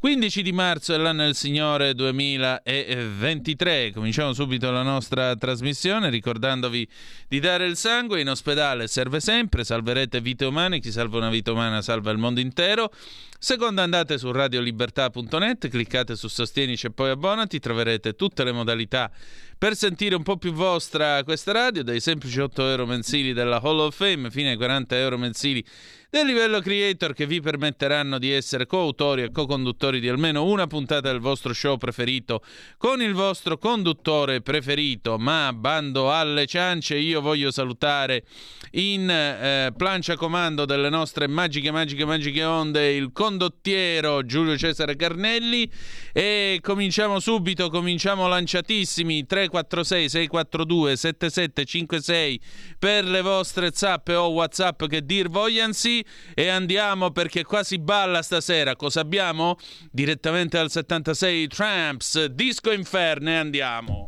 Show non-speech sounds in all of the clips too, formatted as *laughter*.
15 di marzo dell'anno del Signore 2023. Cominciamo subito la nostra trasmissione ricordandovi di dare il sangue. In ospedale serve sempre, salverete vite umane. Chi salva una vita umana salva il mondo intero. Secondo andate su radiolibertà.net, cliccate su Sostienici e poi abbonati, troverete tutte le modalità per sentire un po' più vostra questa radio, dai semplici 8 euro mensili della Hall of Fame fino ai 40 euro mensili del livello creator che vi permetteranno di essere coautori e co-conduttori di almeno una puntata del vostro show preferito con il vostro conduttore preferito. Ma bando alle ciance, io voglio salutare in eh, plancia comando delle nostre magiche, magiche, magiche onde il condottiero Giulio Cesare Carnelli e cominciamo subito, cominciamo lanciatissimi 346 642 7756 per le vostre zappe o whatsapp che dir vogliansi e andiamo perché qua si balla stasera. Cosa abbiamo? Direttamente al 76 Tramps, Disco Inferne, andiamo.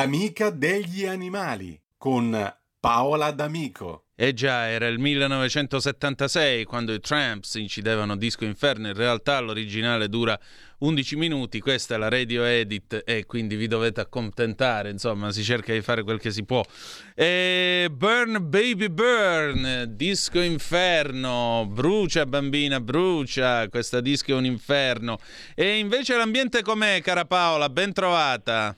L'amica degli animali con Paola D'Amico. Eh già, era il 1976 quando i Tramps incidevano Disco Inferno, in realtà l'originale dura 11 minuti, questa è la radio edit e quindi vi dovete accontentare, insomma si cerca di fare quel che si può. E burn Baby Burn, Disco Inferno, brucia bambina, brucia, questa disco è un inferno. E invece l'ambiente com'è, cara Paola? Ben trovata.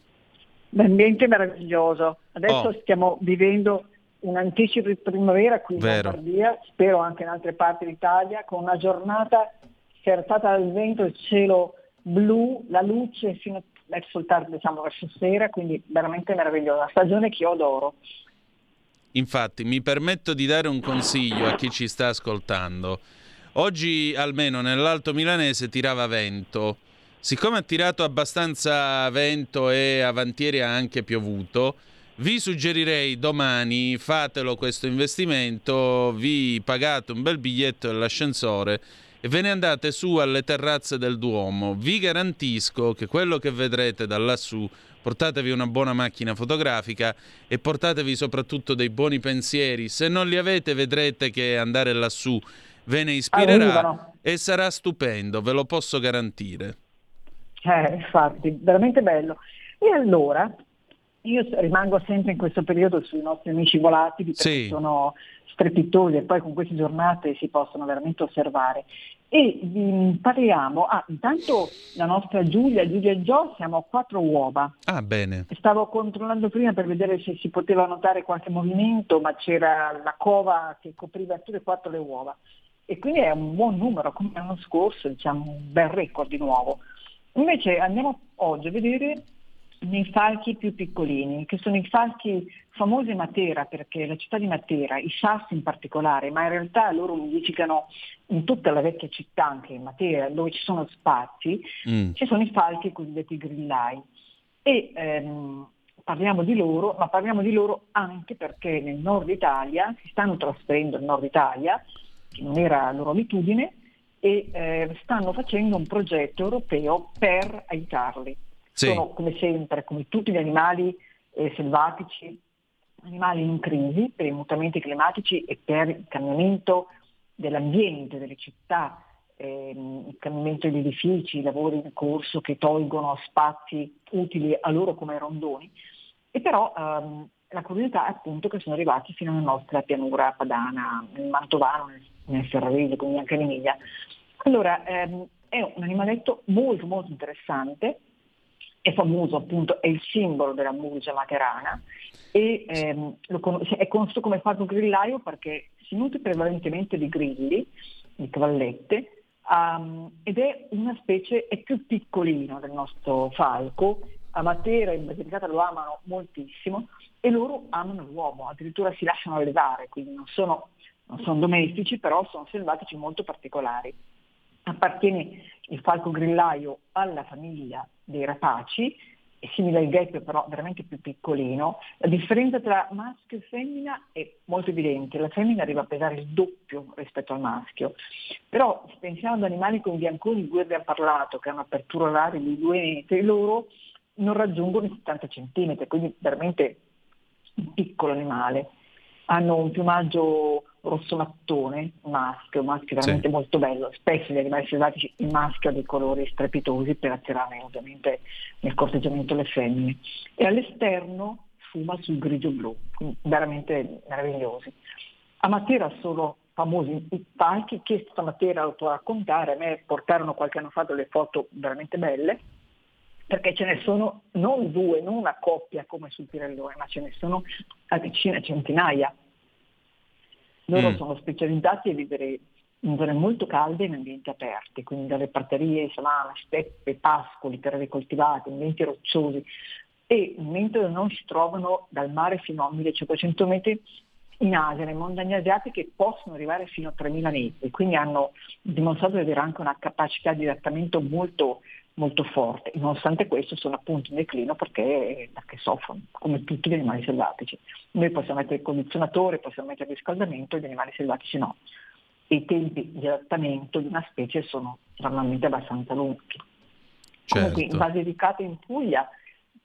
L'ambiente meraviglioso, adesso oh. stiamo vivendo un anticipo di primavera qui in Lombardia, spero anche in altre parti d'Italia, con una giornata scherzata dal vento, il cielo blu, la luce fino verso il tardi, diciamo verso sera, quindi veramente meravigliosa, stagione che io adoro. Infatti, mi permetto di dare un consiglio a chi ci sta ascoltando. Oggi, almeno nell'Alto Milanese, tirava vento. Siccome ha tirato abbastanza vento e avantieri ha anche piovuto, vi suggerirei domani fatelo questo investimento, vi pagate un bel biglietto dell'ascensore e ve ne andate su alle terrazze del Duomo. Vi garantisco che quello che vedrete da lassù portatevi una buona macchina fotografica e portatevi soprattutto dei buoni pensieri. Se non li avete vedrete che andare lassù ve ne ispirerà Arrivano. e sarà stupendo, ve lo posso garantire. Eh, infatti, veramente bello. E allora, io rimango sempre in questo periodo sui nostri amici volatili perché sì. sono strepitosi e poi con queste giornate si possono veramente osservare. E um, parliamo, ah, intanto la nostra Giulia, Giulia e Gio, siamo a quattro uova. Ah, bene. Stavo controllando prima per vedere se si poteva notare qualche movimento, ma c'era la cova che copriva tutte e quattro le uova. E quindi è un buon numero, come l'anno scorso, diciamo un bel record di nuovo. Invece andiamo oggi a vedere nei falchi più piccolini, che sono i falchi famosi Matera, perché la città di Matera, i sassi in particolare, ma in realtà loro nidificano in tutta la vecchia città, anche in Matera, dove ci sono spazi, mm. ci sono i falchi cosiddetti grillai. E ehm, parliamo di loro, ma parliamo di loro anche perché nel nord Italia si stanno trasferendo nel nord Italia, che non era loro abitudine, e eh, stanno facendo un progetto europeo per aiutarli. Sì. Sono come sempre, come tutti gli animali eh, selvatici, animali in crisi per i mutamenti climatici e per il cambiamento dell'ambiente, delle città, ehm, il cambiamento degli edifici, i lavori in corso che tolgono spazi utili a loro come rondoni. E però ehm, la curiosità è appunto che sono arrivati fino alla nostra pianura padana, nel Mantovano, nel, nel Ferrarese, quindi anche in Emilia. Allora, ehm, è un animaletto molto molto interessante è famoso appunto, è il simbolo della musica materana e ehm, con- è conosciuto come falco grillaio perché si nutre prevalentemente di grilli, di cavallette, um, ed è una specie, è più piccolino del nostro falco, a Matera in Basilicata lo amano moltissimo e loro amano l'uomo, addirittura si lasciano allevare, quindi non sono, sono domestici, però sono selvatici molto particolari. Appartiene il falco grillaio alla famiglia dei rapaci, è simile al gheppio però veramente più piccolino. La differenza tra maschio e femmina è molto evidente, la femmina arriva a pesare il doppio rispetto al maschio, però se pensiamo ad animali come i bianconi di cui abbiamo parlato, che hanno apertura oraria di due metri, loro non raggiungono i 70 cm, quindi veramente un piccolo animale. Hanno un piumaggio rosso mattone, maschio, un maschio veramente sì. molto bello. Spesso gli animali selvatici ha dei colori strepitosi per attirare ovviamente nel corteggiamento le femmine. E all'esterno sfuma sul grigio blu, veramente meravigliosi. A Matera sono famosi i palchi che stamattina lo può raccontare, a me portarono qualche anno fa delle foto veramente belle, perché ce ne sono non due, non una coppia come sul Pirellone, ma ce ne sono a decine, centinaia loro mm. sono specializzati a vivere in zone molto calde in ambienti aperti, quindi dalle praterie, savane, steppe, pascoli, terre coltivate, ambienti rocciosi. E mentre non si trovano dal mare fino a 1500 metri, in Asia, nelle montagne asiatiche, possono arrivare fino a 3000 metri, quindi hanno dimostrato di avere anche una capacità di adattamento molto, molto forte. Nonostante questo sono appunto in declino perché, perché, soffrono, come tutti gli animali selvatici. Noi possiamo mettere il condizionatore, possiamo mettere il riscaldamento, gli animali selvatici no. E i tempi di adattamento di una specie sono normalmente abbastanza lunghi. Certo. Comunque in Basilicata in Puglia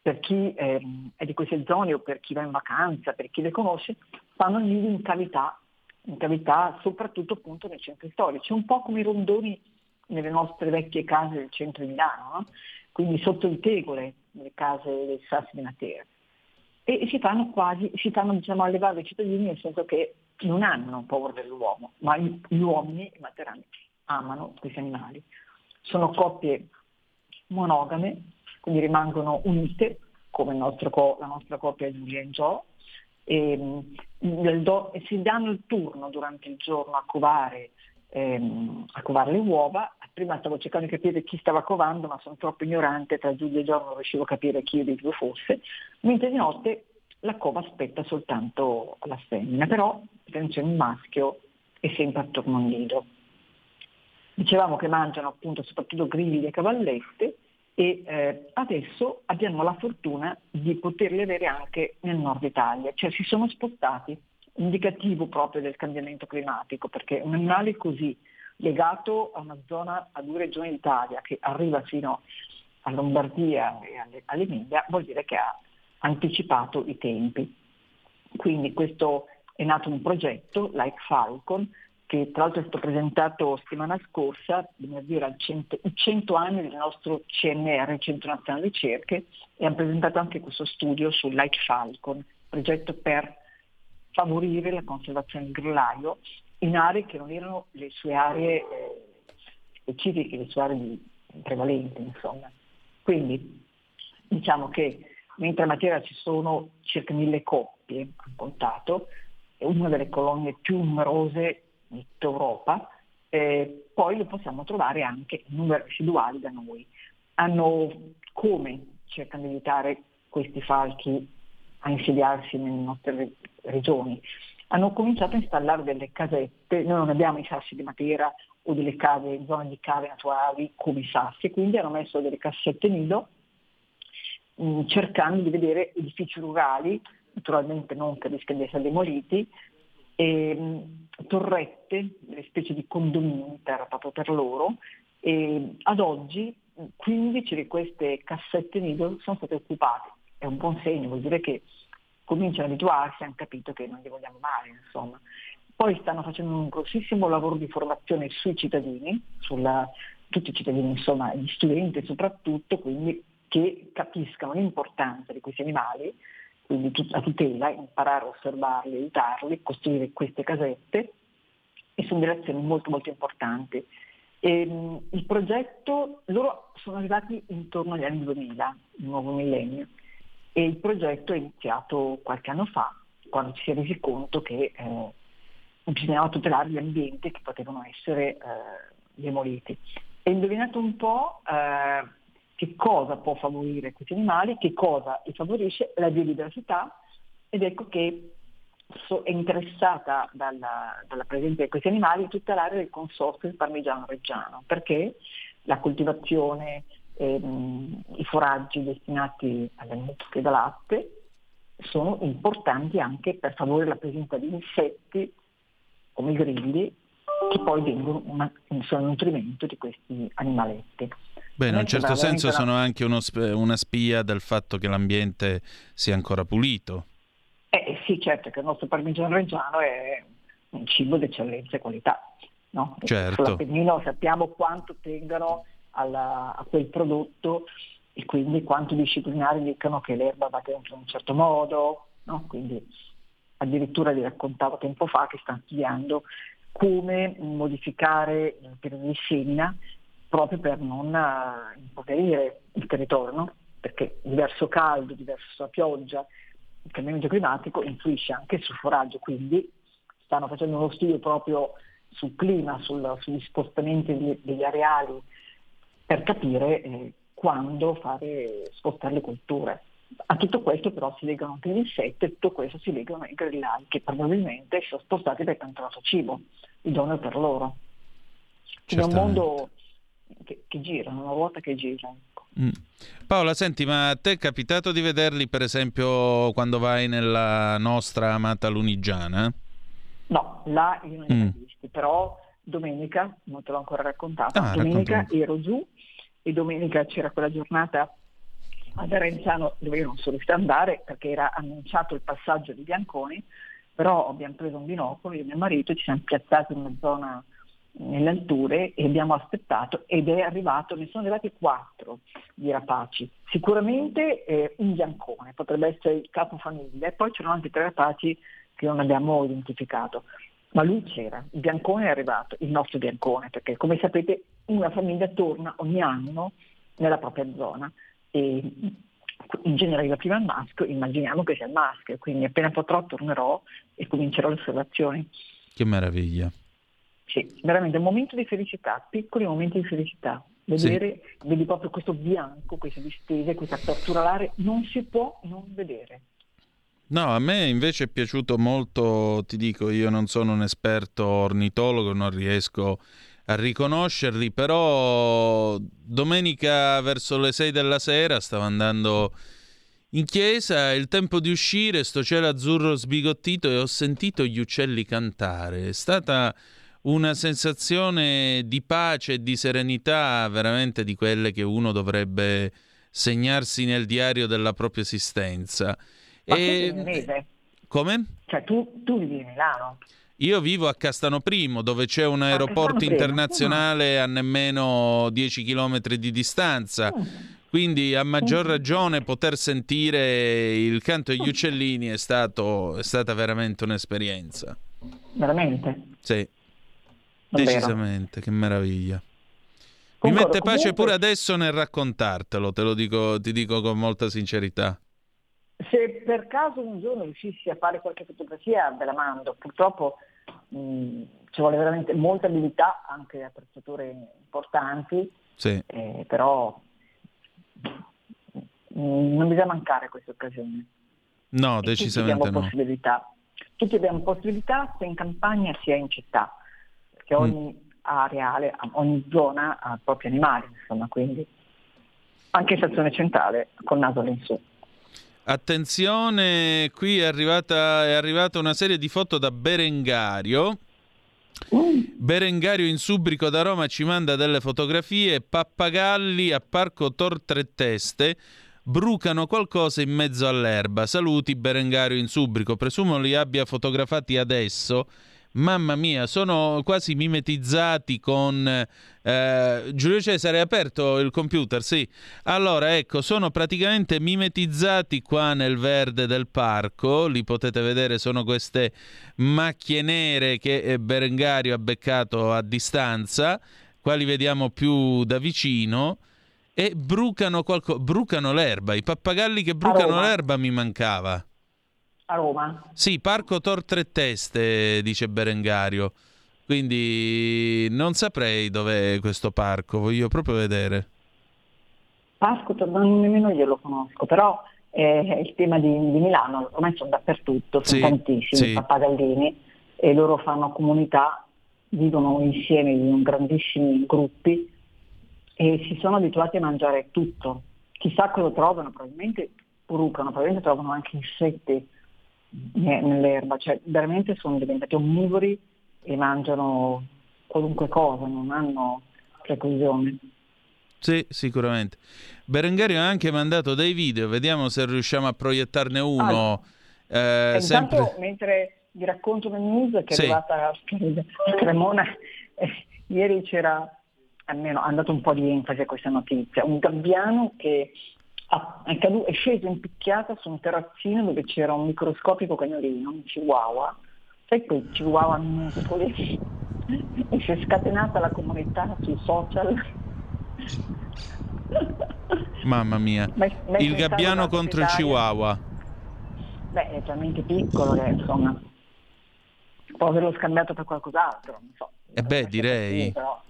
per chi eh, è di queste zone o per chi va in vacanza, per chi le conosce, fanno nidi in cavità, in cavità soprattutto appunto nei centri storici, un po' come i rondoni nelle nostre vecchie case del centro di Milano, no? quindi sotto le tegole, nelle case dei sassi di Matera. E si fanno quasi, si fanno diciamo, allevare i cittadini nel senso che non hanno paura dell'uomo, ma gli uomini, i materani, amano questi animali. Sono coppie monogame, quindi rimangono unite, come nostro, la nostra coppia Giulia e Joe, do, e, si danno il turno durante il giorno a covare, ehm, a covare le uova. Prima stavo cercando di capire chi stava covando, ma sono troppo ignorante, tra Giulia e Joe non riuscivo a capire chi dei due fosse, mentre di notte la cova aspetta soltanto la femmina, però se c'è un maschio è sempre attorno al nido. Dicevamo che mangiano appunto soprattutto grilli e cavallette e eh, adesso abbiamo la fortuna di poterli avere anche nel nord Italia, cioè si sono spostati, indicativo proprio del cambiamento climatico, perché un animale così legato a una zona, a due regioni d'Italia che arriva fino a Lombardia e all'Emilia, vuol dire che ha anticipato i tempi. Quindi questo è nato un progetto, Like Falcon, che tra l'altro è stato presentato settimana scorsa, venerdì era i 100 anni del nostro CNR, Centro Nazionale di Ricerche, e ha presentato anche questo studio su Like Falcon, progetto per favorire la conservazione del grillaio in aree che non erano le sue aree eh, specifiche, le sue aree prevalenti, insomma. Quindi diciamo che mentre a Matera ci sono circa mille coppie, hanno contato, è una delle colonie più numerose di tutta Europa, eh, poi lo possiamo trovare anche in numeri residuali da noi. Hanno come cercano di evitare questi falchi a insediarsi nelle nostre regioni? Hanno cominciato a installare delle casette, noi non abbiamo i sassi di Matera o delle cave, zone di cave naturali come i sassi, quindi hanno messo delle cassette nido mm, cercando di vedere edifici rurali, naturalmente non che rischiano di essere demoliti, e, mh, torrette, delle specie di condomini per, proprio per loro. E ad oggi 15 di queste cassette nido sono state occupate. È un buon segno, vuol dire che cominciano ad abituarsi, hanno capito che non li vogliamo male, insomma. Poi stanno facendo un grossissimo lavoro di formazione sui cittadini, sulla, tutti i cittadini, insomma, gli studenti soprattutto, quindi che capiscano l'importanza di questi animali, quindi la tutela, imparare a osservarli, aiutarli, costruire queste casette e sono delle azioni molto molto importanti. E, ehm, il progetto, loro sono arrivati intorno agli anni 2000, il nuovo millennio, e il progetto è iniziato qualche anno fa, quando ci si è resi conto che eh, bisognava tutelare gli ambienti che potevano essere eh, demoliti. E indovinato un po' eh, che cosa può favorire questi animali, che cosa li favorisce la biodiversità ed ecco che è interessata dalla, dalla, presenza di questi animali tutta l'area del consorzio del parmigiano reggiano, perché la coltivazione, ehm, i foraggi destinati alle mucche da latte sono importanti anche per favorire la presenza di insetti come i grilli che poi vengono una, sono il nutrimento di questi animaletti. Beh, in un certo senso sono anche sp- una spia del fatto che l'ambiente sia ancora pulito. Eh sì, certo, che il nostro parmigiano reggiano è un cibo di eccellenza e qualità. No? Certo. Sull'Appennino sappiamo quanto tengano alla, a quel prodotto e quindi quanto i disciplinari dicono che l'erba va dentro in un certo modo, no? quindi addirittura vi raccontavo tempo fa che stanno studiando come modificare il periodo di semina proprio per non uh, impoverire il territorio, no? perché diverso caldo, diversa pioggia, il cambiamento climatico influisce anche sul foraggio, quindi stanno facendo uno studio proprio sul clima, sul, sugli spostamenti degli, degli, areali per capire eh, quando fare, spostare le colture. A tutto questo però si legano anche gli insetti e tutto questo si legano ai grillai che probabilmente sono spostati per tanto altro cibo, idoneo per loro. Quindi è un mondo che, che girano, una ruota che gira. Ecco. Mm. Paola, senti, ma a te è capitato di vederli per esempio quando vai nella nostra amata Lunigiana? No, là io non li ho mm. visti, però domenica, non te l'ho ancora raccontato, ah, domenica ero giù e domenica c'era quella giornata a Verenzano dove io non sono riuscita ad andare perché era annunciato il passaggio di Bianconi, però abbiamo preso un binocolo, io e mio marito ci siamo piazzati in una zona nelle alture e abbiamo aspettato ed è arrivato, ne sono arrivati quattro di rapaci, sicuramente eh, un biancone, potrebbe essere il capofamiglia e poi c'erano anche tre rapaci che non abbiamo identificato, ma lui c'era, il biancone è arrivato, il nostro biancone, perché come sapete una famiglia torna ogni anno nella propria zona e in genere arriva prima il maschio, immaginiamo che sia il maschio, quindi appena potrò tornerò e comincerò le osservazioni. Che meraviglia. Sì, veramente un momento di felicità, piccoli momenti di felicità. Vedere, sì. vedi proprio questo bianco, queste distese, questa apertura alare, non si può non vedere. No, a me invece è piaciuto molto, ti dico, io non sono un esperto ornitologo, non riesco a riconoscerli, però domenica verso le 6 della sera stavo andando in chiesa, il tempo di uscire, sto cielo azzurro sbigottito e ho sentito gli uccelli cantare. È stata una sensazione di pace e di serenità veramente di quelle che uno dovrebbe segnarsi nel diario della propria esistenza. E... vivi Come? Cioè tu, tu vivi a Milano? Io vivo a Castano Primo, dove c'è un ah, aeroporto internazionale a nemmeno 10 km di distanza. Mm. Quindi a maggior ragione poter sentire il canto degli uccellini è, stato, è stata veramente un'esperienza. Veramente? Sì. Decisamente, che meraviglia. Mi mette pace pure adesso nel raccontartelo, te lo dico, ti dico con molta sincerità. Se per caso un giorno riuscissi a fare qualche fotografia, ve la mando. Purtroppo mh, ci vuole veramente molta abilità, anche attrezzature importanti, sì. eh, però mh, non bisogna mancare questa occasione. No, e decisamente tutti abbiamo no. Possibilità. Tutti abbiamo possibilità sia in campagna sia in città che mm. ogni mm. area, ogni zona ha i propri animali, insomma, quindi anche in stazione centrale col naso all'insù. Attenzione, qui è arrivata, è arrivata una serie di foto da Berengario. Berengario in Subrico da Roma ci manda delle fotografie. Pappagalli a Parco Tor Tre Teste brucano qualcosa in mezzo all'erba. Saluti Berengario in Subrico. Presumo li abbia fotografati adesso Mamma mia, sono quasi mimetizzati con... Eh, Giulio Cesare, hai aperto il computer? Sì. Allora, ecco, sono praticamente mimetizzati qua nel verde del parco. Li potete vedere, sono queste macchie nere che Berengario ha beccato a distanza. Qua li vediamo più da vicino. E brucano, qualco- brucano l'erba. I pappagalli che brucano l'erba mi mancava a Roma. Sì, Parco Tor Tre Teste, dice Berengario. Quindi non saprei dov'è questo parco, voglio proprio vedere. Parco, non nemmeno io lo conosco, però è il tema di, di Milano, ormai sono dappertutto, sono sì, tantissimi sì. pappagallini e loro fanno comunità, vivono insieme in grandissimi gruppi e si sono abituati a mangiare tutto. Chissà cosa trovano, probabilmente brucano, probabilmente trovano anche insetti nell'erba, cioè veramente sono diventati onnivori e mangiano qualunque cosa, non hanno preclusione. Sì, sicuramente. Berengario ha anche mandato dei video, vediamo se riusciamo a proiettarne uno. Ah, eh, sempre... mentre vi racconto una news che è sì. arrivata a Cremona, *laughs* eh, ieri c'era, almeno ha dato un po' di enfasi a questa notizia, un gabbiano che è, cadu- è sceso in picchiata su un terrazzino dove c'era un microscopico cagnolino, un chihuahua, sai quei chihuahua minuscoli? *laughs* e si è scatenata la comunità sui social. *laughs* Mamma mia, ma, ma il gabbiano contro il chihuahua. Beh, è talmente piccolo che insomma può averlo scambiato per qualcos'altro, non so. Eh beh, direi. Però...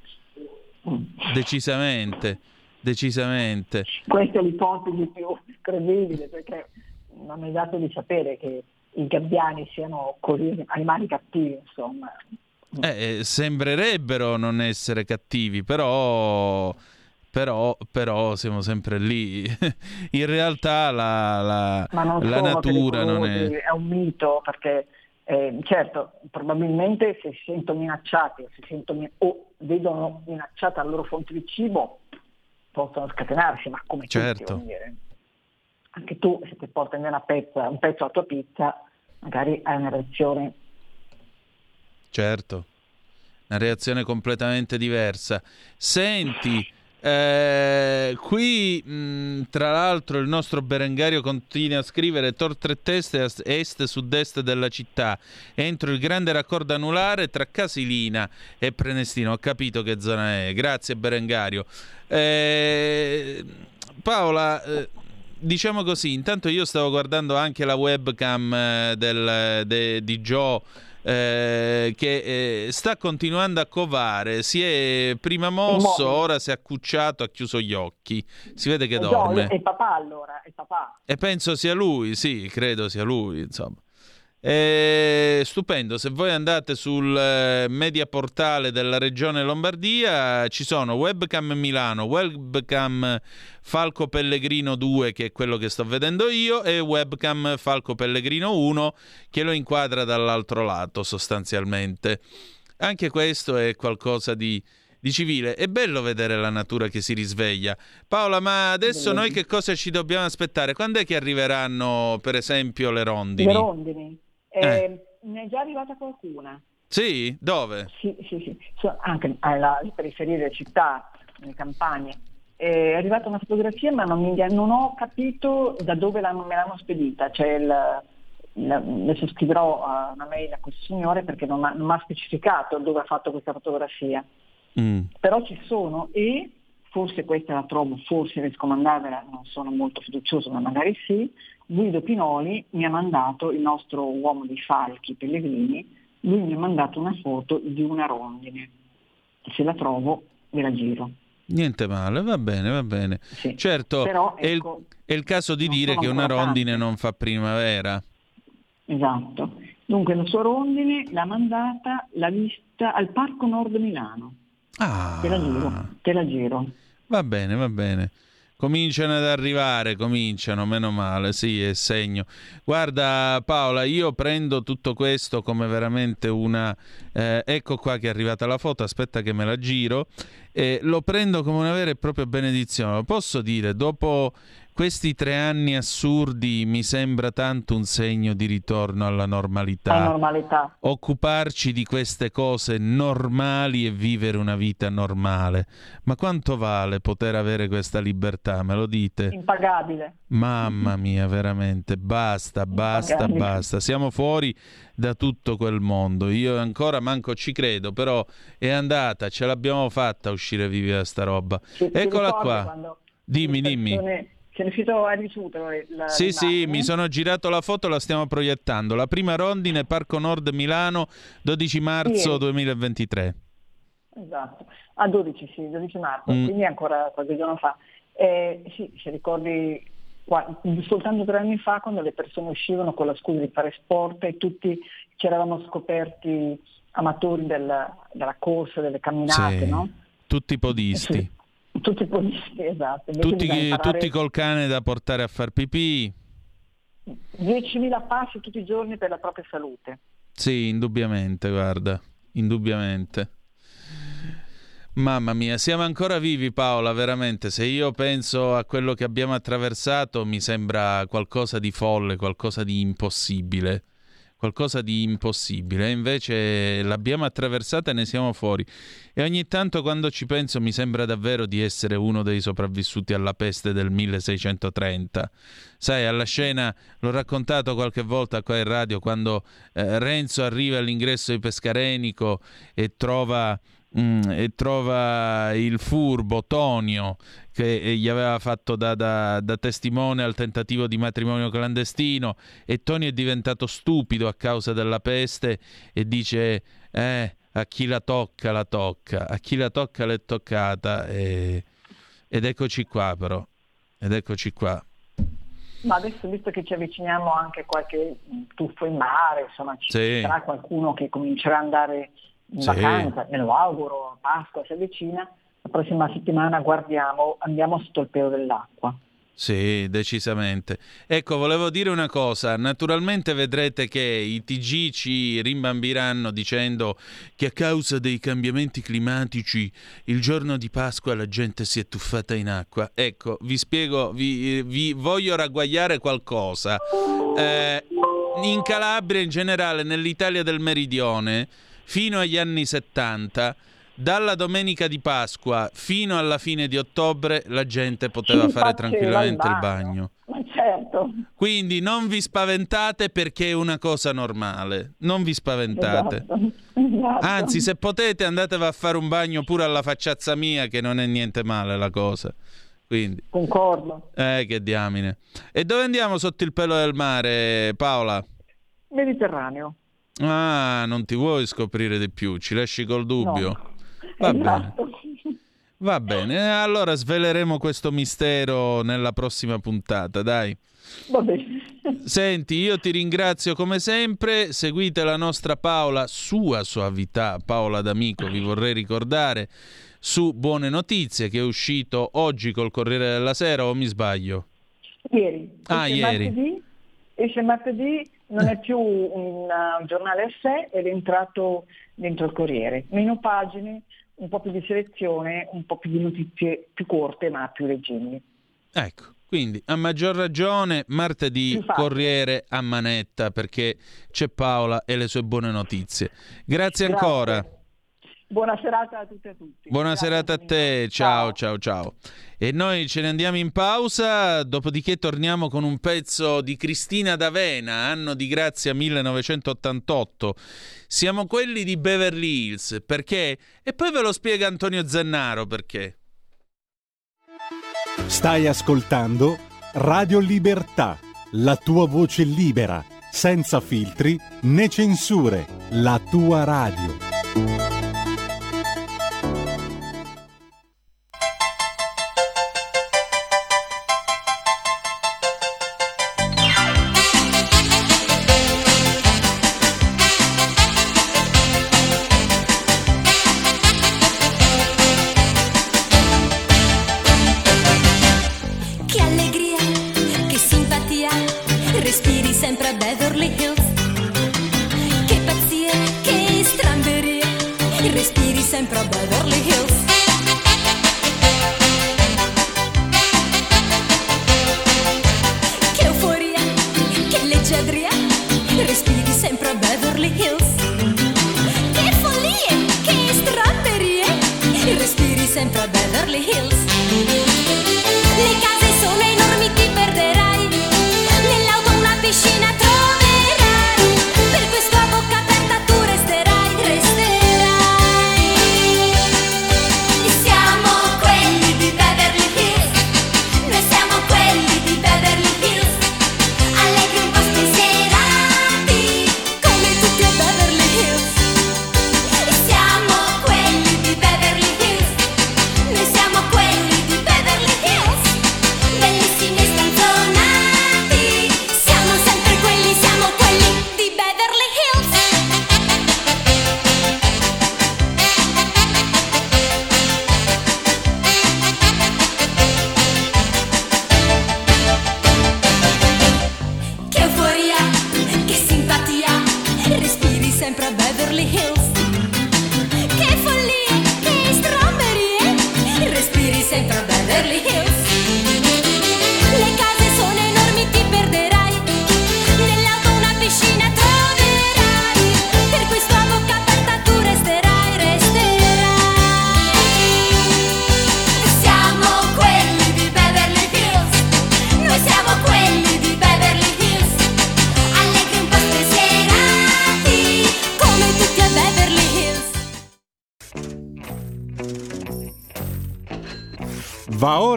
Decisamente decisamente. Questa è l'ipotesi più credibile perché non è dato di sapere che i gabbiani siano così animali cattivi, insomma. Eh, sembrerebbero non essere cattivi, però, però, però siamo sempre lì. *laughs* In realtà la, la, la natura non è... È un mito perché eh, certo, probabilmente se si sentono minacciati o, sentono, o vedono minacciata la loro fonte di cibo, possono scatenarsi, ma come certo. tutti, anche tu se ti portano una pezza, un pezzo alla tua pizza, magari hai una reazione. Certo, una reazione completamente diversa. Senti, eh, qui mh, tra l'altro il nostro Berengario continua a scrivere tor tre teste a est sud-est della città. Entro il grande raccordo anulare tra Casilina e Prenestino ho capito che zona è. Grazie Berengario. Eh, Paola eh, diciamo così intanto io stavo guardando anche la webcam eh, del, de, di Joe eh, che eh, sta continuando a covare, si è prima mosso, ora si è accucciato, ha chiuso gli occhi, si vede che dorme. È papà allora, è papà. E penso sia lui, sì, credo sia lui, insomma. È stupendo, se voi andate sul eh, media portale della regione Lombardia ci sono webcam Milano, webcam Falco Pellegrino 2 che è quello che sto vedendo io e webcam Falco Pellegrino 1 che lo inquadra dall'altro lato sostanzialmente. Anche questo è qualcosa di, di civile. È bello vedere la natura che si risveglia. Paola, ma adesso noi che cosa ci dobbiamo aspettare? Quando è che arriveranno, per esempio, le rondini? Le rondini. Eh. Eh, ne è già arrivata qualcuna. Sì? Dove? Sì, sì, sì. So, anche alle periferie delle città, nelle campagne. È arrivata una fotografia ma non, mi, non ho capito da dove l'hanno, me l'hanno spedita. Cioè il, il, adesso scriverò una mail a questo signore perché non mi ha specificato dove ha fatto questa fotografia. Mm. Però ci sono e forse questa la trovo, forse riesco a mandarvela, non sono molto fiducioso ma magari sì, Guido Pinoli mi ha mandato, il nostro uomo di falchi Pellegrini, lui mi ha mandato una foto di una rondine. Se la trovo ve la giro. Niente male, va bene, va bene. Sì. Certo, Però, è, ecco, il, è, il, caso di dire che una rondine tante. non fa primavera. Esatto. Dunque la sua rondine l'ha mandata, l'ha vista al Parco Nord Milano. Ah. Te la giro, te la giro. Va bene, va bene. Cominciano ad arrivare, cominciano, meno male, sì, è segno. Guarda Paola, io prendo tutto questo come veramente una... Eh, ecco qua che è arrivata la foto, aspetta che me la giro. Eh, lo prendo come una vera e propria benedizione. Posso dire, dopo questi tre anni assurdi mi sembra tanto un segno di ritorno alla normalità. Alla normalità. Occuparci di queste cose normali e vivere una vita normale. Ma quanto vale poter avere questa libertà? Me lo dite? Impagabile. Mamma mia, veramente, basta, basta, Impagabile. basta. Siamo fuori da tutto quel mondo. Io ancora manco ci credo, però è andata, ce l'abbiamo fatta uscire vivi da sta roba. Ci, Eccola qua. Dimmi, dimmi sei riuscito a ricevere la Sì, sì, mi sono girato la foto, la stiamo proiettando. La prima rondine Parco Nord Milano, 12 marzo sì. 2023. Esatto, a ah, 12 sì, 12 marzo, mm. quindi ancora qualche giorno fa. Eh, sì, se ricordi qua, soltanto tre anni fa quando le persone uscivano con la scusa di fare sport e tutti ci eravamo scoperti amatori del, della corsa, delle camminate, sì. no? Tutti podisti. Sì. Tutti polisti, esatto. Tutti, imparare... tutti, col cane da portare a far pipì. 10.000 passi tutti i giorni per la propria salute. Sì, indubbiamente, guarda, indubbiamente. Mamma mia, siamo ancora vivi Paola, veramente. Se io penso a quello che abbiamo attraversato mi sembra qualcosa di folle, qualcosa di impossibile qualcosa di impossibile, invece l'abbiamo attraversata e ne siamo fuori. E ogni tanto quando ci penso mi sembra davvero di essere uno dei sopravvissuti alla peste del 1630. Sai, alla scena, l'ho raccontato qualche volta qua in radio, quando eh, Renzo arriva all'ingresso di Pescarenico e trova Mm, e trova il furbo Tonio che gli aveva fatto da, da, da, testimone al tentativo di matrimonio clandestino e Tonio è diventato stupido a causa della peste e dice eh, a chi la tocca la tocca, a chi la tocca l'è toccata e... ed eccoci qua però, ed eccoci qua. Ma adesso visto che ci avviciniamo anche a qualche tuffo in mare, insomma ci sì. sarà qualcuno che comincerà ad andare in sì. vacanza, me lo auguro, Pasqua si avvicina, la prossima settimana guardiamo, andiamo sotto il pelo dell'acqua. Sì, decisamente. Ecco, volevo dire una cosa. Naturalmente vedrete che i TG ci rimbambiranno dicendo che a causa dei cambiamenti climatici il giorno di Pasqua la gente si è tuffata in acqua. Ecco, vi spiego, vi, vi voglio ragguagliare qualcosa. Eh, in Calabria in generale, nell'Italia del Meridione, fino agli anni 70 dalla domenica di Pasqua fino alla fine di ottobre la gente poteva Si fare tranquillamente il il bagno. bagno. Ma certo. Quindi non vi spaventate perché è una cosa normale. Non vi spaventate. Esatto. *laughs* esatto. Anzi, se potete andatevi a fare un bagno pure alla facciazza mia che non è niente male la cosa. Quindi, Concordo. eh, che diamine. E dove andiamo sotto il pelo del mare, Paola? Mediterraneo. Ah, non ti vuoi scoprire di più, ci lasci col dubbio. No. Va bene. esatto. Va *laughs* bene, eh, allora sveleremo questo mistero nella prossima puntata, dai. Va bene. Senti, io ti ringrazio come sempre, seguite la nostra Paola, sua suavità, Paola D'Amico, vi vorrei ricordare, su Buone Notizie, che è uscito oggi col Corriere della Sera, o mi sbaglio? Ieri. Ah, Esce ieri. Martedì, esce martedì, non è più un uh, giornale a sé, ed è entrato dentro il Corriere. Meno pagine, un po' più di selezione, un po' più di notizie più corte ma più leggibili. Ecco, quindi a maggior ragione martedì Infatti. Corriere a manetta perché c'è Paola e le sue buone notizie. Grazie Grazie. ancora. Buona serata a tutte e a tutti. Buona Grazie, serata a te, ciao ciao ciao. E noi ce ne andiamo in pausa, dopodiché torniamo con un pezzo di Cristina D'Avena, anno di grazia 1988. Siamo quelli di Beverly Hills, perché? E poi ve lo spiega Antonio Zennaro perché. Stai ascoltando Radio Libertà, la tua voce libera, senza filtri né censure, la tua radio.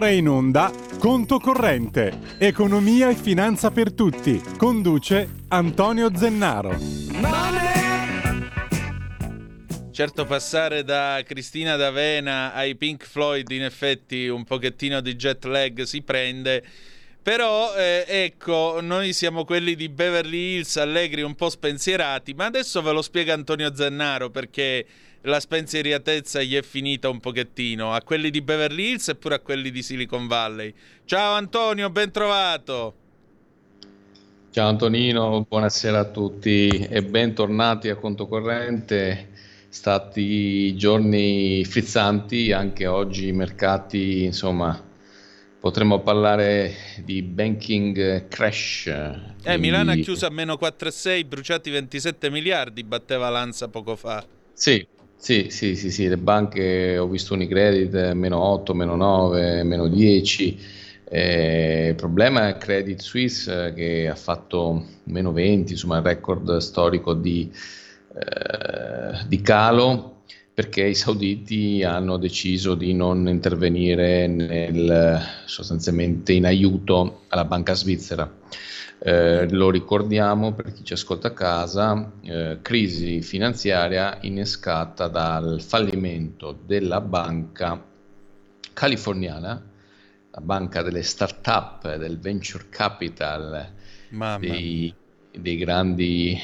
Ora in onda Conto corrente, economia e finanza per tutti. Conduce Antonio Zennaro. Certo, passare da Cristina D'Avena ai Pink Floyd, in effetti un pochettino di jet lag si prende. Però eh, ecco, noi siamo quelli di Beverly Hills, allegri, un po' spensierati, ma adesso ve lo spiega Antonio Zennaro perché la spensieratezza gli è finita un pochettino, a quelli di Beverly Hills e pure a quelli di Silicon Valley. Ciao Antonio, ben trovato. Ciao Antonino, buonasera a tutti e bentornati a Conto Corrente. Stati giorni frizzanti, anche oggi i mercati, insomma, potremmo parlare di banking crash. Eh, Milano ha chiuso a meno 4,6, bruciati 27 miliardi, batteva Lanza poco fa. Sì, sì, sì, sì, sì, le banche ho visto Unicredit meno 8, meno 9, meno 10 eh, il problema è Credit Suisse eh, che ha fatto meno 20, insomma il record storico di, eh, di calo perché i sauditi hanno deciso di non intervenire nel, sostanzialmente in aiuto alla banca svizzera. Eh, lo ricordiamo per chi ci ascolta a casa, eh, crisi finanziaria innescata dal fallimento della banca californiana la banca delle start-up, del venture capital, dei, dei, grandi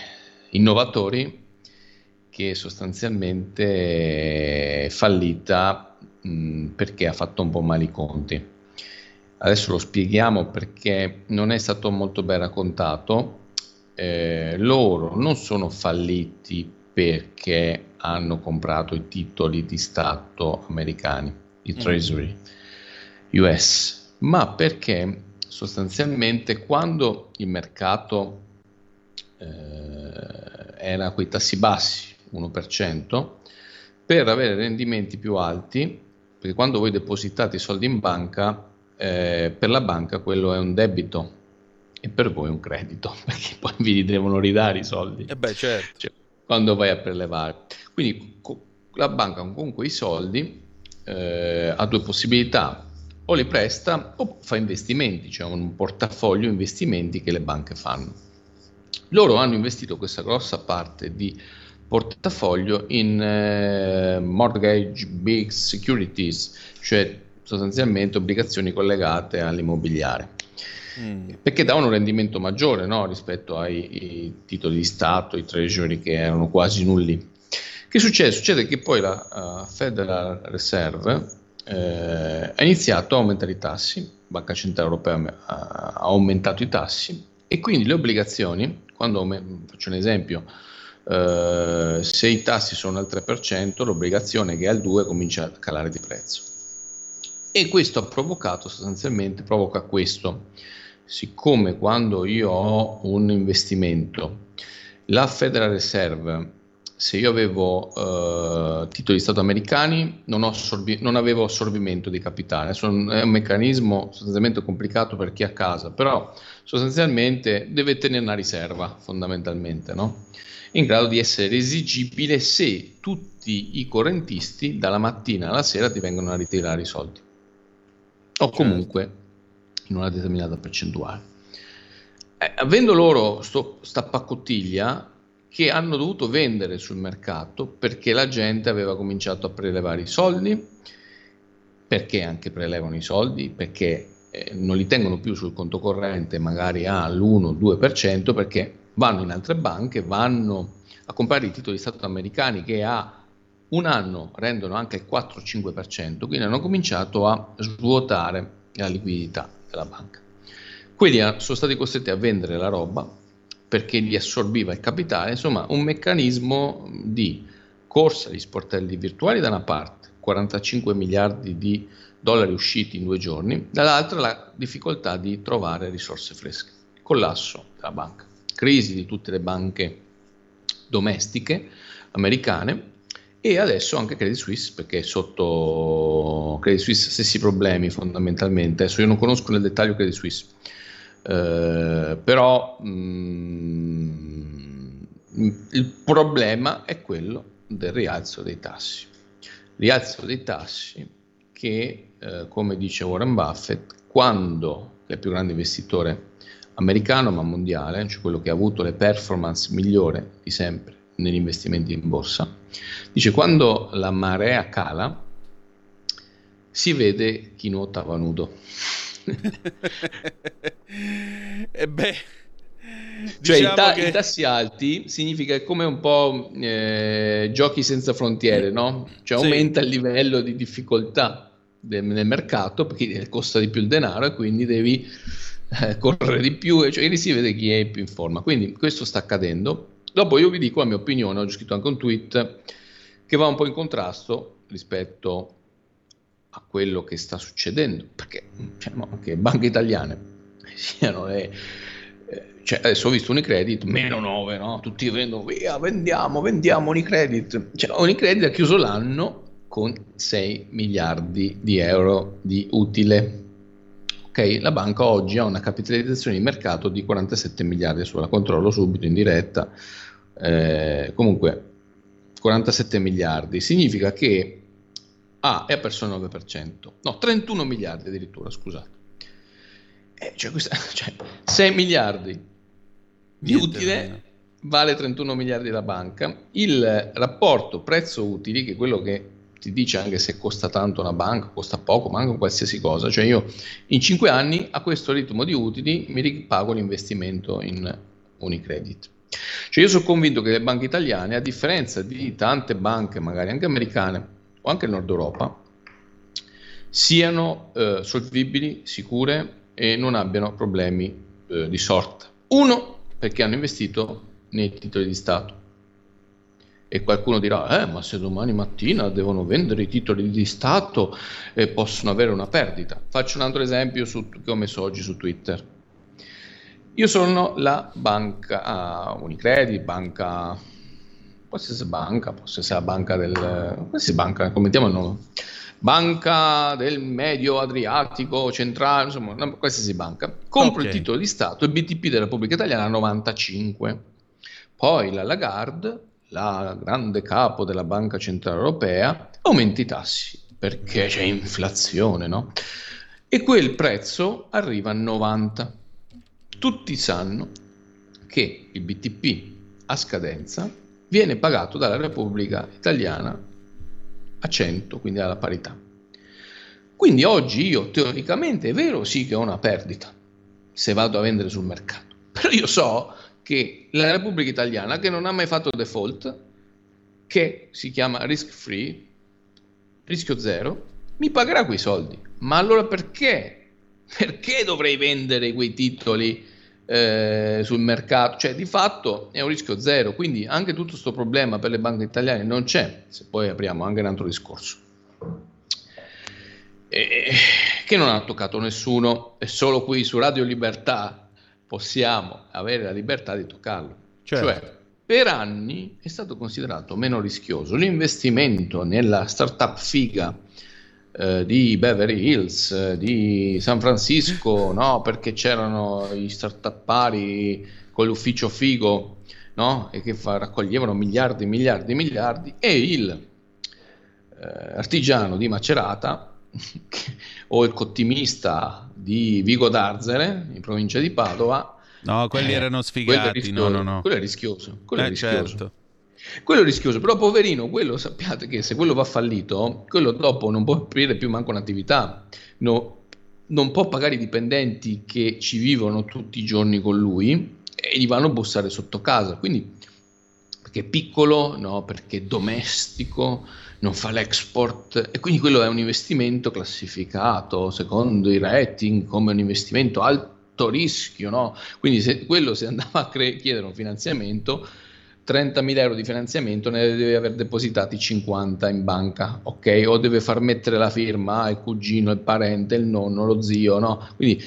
innovatori, che sostanzialmente è fallita mh, perché ha fatto un po' male i conti. Adesso lo spieghiamo perché non è stato molto ben raccontato. Eh, loro non sono falliti perché hanno comprato i titoli di Stato americani, i mm. Treasury. Mm US, ma perché sostanzialmente quando il mercato eh, era a quei tassi bassi, 1%, per avere rendimenti più alti, perché quando voi depositate i soldi in banca, eh, per la banca quello è un debito e per voi un credito, *laughs* perché poi vi devono ridare i soldi. Eh beh, certo. Cioè, quando vai a prelevare. Quindi co- la banca con quei soldi eh, ha due possibilità, o li presta o fa investimenti, cioè un portafoglio investimenti che le banche fanno. Loro hanno investito questa grossa parte di portafoglio in eh, mortgage big securities, cioè sostanzialmente obbligazioni collegate all'immobiliare. Mm. Perché davano un rendimento maggiore no? rispetto ai titoli di Stato, i treasury che erano quasi nulli. Che succede? Succede che poi la uh, Federal Reserve eh, ha iniziato a aumentare i tassi, la Banca Centrale Europea ha, aumentato i tassi e quindi le obbligazioni, quando faccio un esempio, eh, se i tassi sono al 3%, l'obbligazione che è al 2% comincia a calare di prezzo. E questo ha provocato sostanzialmente, provoca questo, siccome quando io ho un investimento, la Federal Reserve se io avevo uh, titoli di Stato americani non, assorbi- non, avevo assorbimento di capitale. Sono, è un meccanismo sostanzialmente complicato per chi ha casa, però sostanzialmente deve tenere una riserva fondamentalmente, no? in grado di essere esigibile se tutti i correntisti dalla mattina alla sera ti vengono a ritirare i soldi o comunque certo. in una determinata percentuale. Eh, avendo loro sto, sta paccottiglia, che hanno dovuto vendere sul mercato perché la gente aveva cominciato a prelevare i soldi, perché anche prelevano i soldi, perché eh, non li tengono più sul conto corrente magari all'1-2%, perché vanno in altre banche, vanno a comprare i titoli di Stato americani che a un anno rendono anche il 4-5%, quindi hanno cominciato a svuotare la liquidità della banca. Quindi sono stati costretti a vendere la roba perché gli assorbiva il capitale, insomma un meccanismo di corsa agli sportelli virtuali da una parte, 45 miliardi di dollari usciti in due giorni, dall'altra la difficoltà di trovare risorse fresche, collasso della banca, crisi di tutte le banche domestiche americane e adesso anche Credit Suisse perché sotto Credit Suisse stessi problemi fondamentalmente, adesso io non conosco nel dettaglio Credit Suisse, eh, però mh, mm, il problema è quello del rialzo dei tassi. Rialzo dei tassi che, eh, come dice Warren Buffett, quando è il più grande investitore americano ma mondiale, cioè quello che ha avuto le performance migliori di sempre negli investimenti in borsa, dice quando la marea cala si vede chi nuotava nudo *laughs* e beh, Cioè Diciamo i, ta- che- i tassi alti significa come un po' eh, giochi senza frontiere, no? Cioè Sì. aumenta il livello di difficoltà del- nel mercato perché costa di più il denaro e quindi devi eh, correre di più e cioè, lì si vede chi è più in forma. Quindi questo sta accadendo. Dopo io vi dico la mia opinione, ho scritto anche un tweet che va un po' in contrasto rispetto a quello che sta succedendo, perché cioè, anche banche italiane *laughs* siano le... eh, cioè, adesso ho visto Unicredit, meno 9, no? tutti vendono via, vendiamo, vendiamo Unicredit. Cioè, Unicredit ha chiuso l'anno con 6 miliardi di euro di utile. Ok, la banca oggi ha una capitalizzazione di mercato di 47 miliardi, adesso la controllo subito in diretta. Eh, comunque 47 miliardi significa che ah, è perso il 9%, no, 31 miliardi addirittura, scusate. Eh, cioè, questa, *laughs* cioè, 6 miliardi di utile vale 31 miliardi la banca. Il rapporto prezzo-utili, che è quello che ti dice anche se costa tanto una banca, costa poco, ma anche qualsiasi cosa. Cioè io in 5 anni a questo ritmo di utili mi ripago l'investimento in Unicredit. Cioè io sono convinto che le banche italiane, a differenza di tante banche, magari anche americane o anche Nord Europa, siano eh, solvibili, sicure e non abbiano problemi eh, di sorta. Uno, perché hanno investito nei titoli di Stato. E qualcuno dirà, eh, ma se domani mattina devono vendere i titoli di Stato e possono avere una perdita. Faccio un altro esempio su, che ho messo oggi su Twitter. Io sono la banca ah, Unicredit, banca, qualsiasi banca, qualsiasi la banca del, qualsiasi banca, commentiamo il nome, banca del Medio Adriatico Centrale, insomma, una, qualsiasi banca. Compro Ok. il titolo di Stato e BTP della Repubblica Italiana a 95. Poi la Lagarde, la grande capo della Banca Centrale Europea, aumenta i tassi perché c'è inflazione, no? E quel prezzo arriva a 90. Tutti sanno che il BTP a scadenza viene pagato dalla Repubblica Italiana a 100, quindi alla parità. Quindi oggi io teoricamente è vero sì che ho una perdita se vado a vendere sul mercato, *laughs* però io so che la Repubblica Italiana che non ha mai fatto default, che si chiama risk free, rischio zero, mi pagherà quei soldi. Ma allora perché? Perché dovrei vendere quei titoli eh, sul mercato? Cioè, di fatto è un rischio zero, quindi anche tutto questo problema per le banche italiane non c'è, se poi apriamo anche un altro discorso. E- che non ha toccato nessuno, e solo qui su Radio Libertà possiamo avere la libertà di toccarlo. Certo. Cioè, per anni è stato considerato meno rischioso l'investimento nella startup figa eh, di Beverly Hills, eh, di San Francisco, *laughs* no? perché c'erano gli startuppari con l'ufficio figo no? e che fa- raccoglievano miliardi, miliardi, miliardi, e il eh, artigiano di Macerata *laughs* o il cottimista di Vigo d'Arzere in provincia di Padova No, quelli eh, erano quello è sfigati. rischioso, No, no, no. Quello è rischioso. Quello è Eh, rischioso. certo. Quello è rischioso, però poverino, quello sappiate che se quello va fallito, quello dopo non può aprire più manco un'attività, no- non può pagare i dipendenti che ci vivono tutti i giorni con lui e gli vanno a bussare sotto casa. Quindi perché è piccolo, no, perché è domestico, non fa l'export e quindi quello è un investimento classificato secondo i rating come un investimento alto rischio, no? Quindi se quello se andava a cre- chiedere un finanziamento 30.000 euro di finanziamento ne deve aver depositati 50 in banca, ok? O deve far mettere la firma il cugino, il parente, il nonno, lo zio, no? Quindi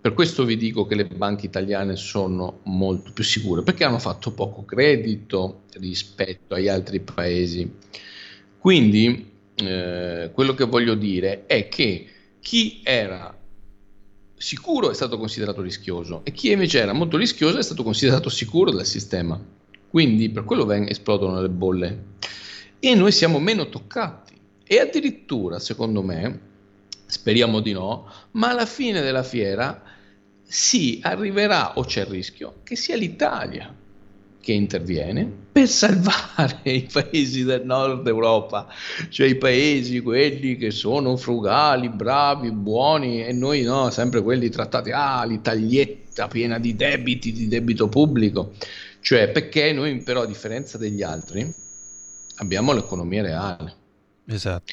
per questo vi dico che le banche italiane sono molto più sicure, perché hanno fatto poco credito rispetto agli altri paesi. Quindi eh, quello che voglio dire è che chi era sicuro è stato considerato rischioso e chi invece era molto rischioso è stato considerato sicuro dal sistema. Quindi per quello ven- esplodono le bolle. E noi siamo meno toccati. E addirittura, secondo me, speriamo di no, ma alla fine della fiera si arriverà, o c'è il rischio, che sia l'Italia che interviene per salvare *laughs* i paesi del nord Europa, cioè i paesi quelli che sono frugali, bravi, buoni e noi no, sempre quelli trattati, ah, l'Italietta piena di debiti, di debito pubblico. Cioè, perché noi però, a differenza degli altri, abbiamo l'economia reale. Esatto.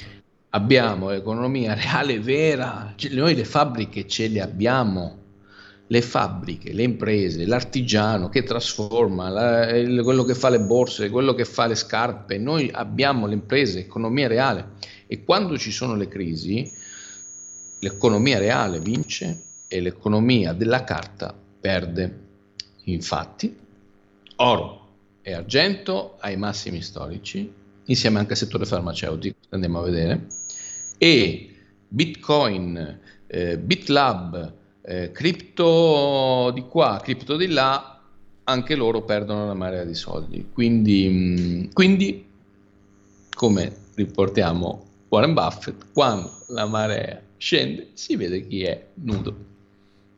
Abbiamo l'economia reale vera, Cioè, noi le fabbriche ce le abbiamo, le fabbriche, le imprese, l'artigiano che trasforma, la- il- quello che fa le borse, quello che fa le scarpe, noi abbiamo le imprese, economia reale e quando ci sono le crisi l'economia reale vince e l'economia della carta perde. Infatti, oro e argento ai massimi storici, insieme anche al settore farmaceutico, andiamo a vedere, e Bitcoin, eh, BitLab, eh, cripto di qua, cripto di là, anche loro perdono una marea di soldi. Quindi, quindi come riportiamo Warren Buffett, quando la marea scende si vede chi è nudo.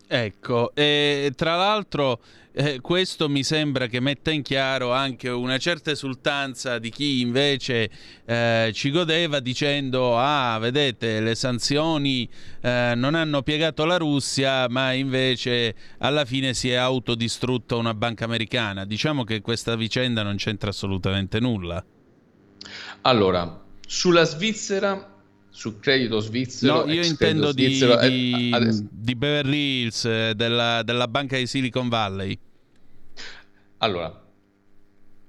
Ecco, e tra l'altro eh, questo mi sembra che metta in chiaro anche una certa esultanza di chi invece eh, ci godeva dicendo ah vedete le sanzioni eh, non hanno piegato la Russia ma invece alla fine si è autodistrutta una banca americana. Diciamo che questa vicenda non c'entra assolutamente nulla. Allora, sulla Svizzera, sul credito svizzero, No, io intendo di, eh, di- adesso- di Beverly Hills, eh, della, della banca di Silicon Valley. Allora,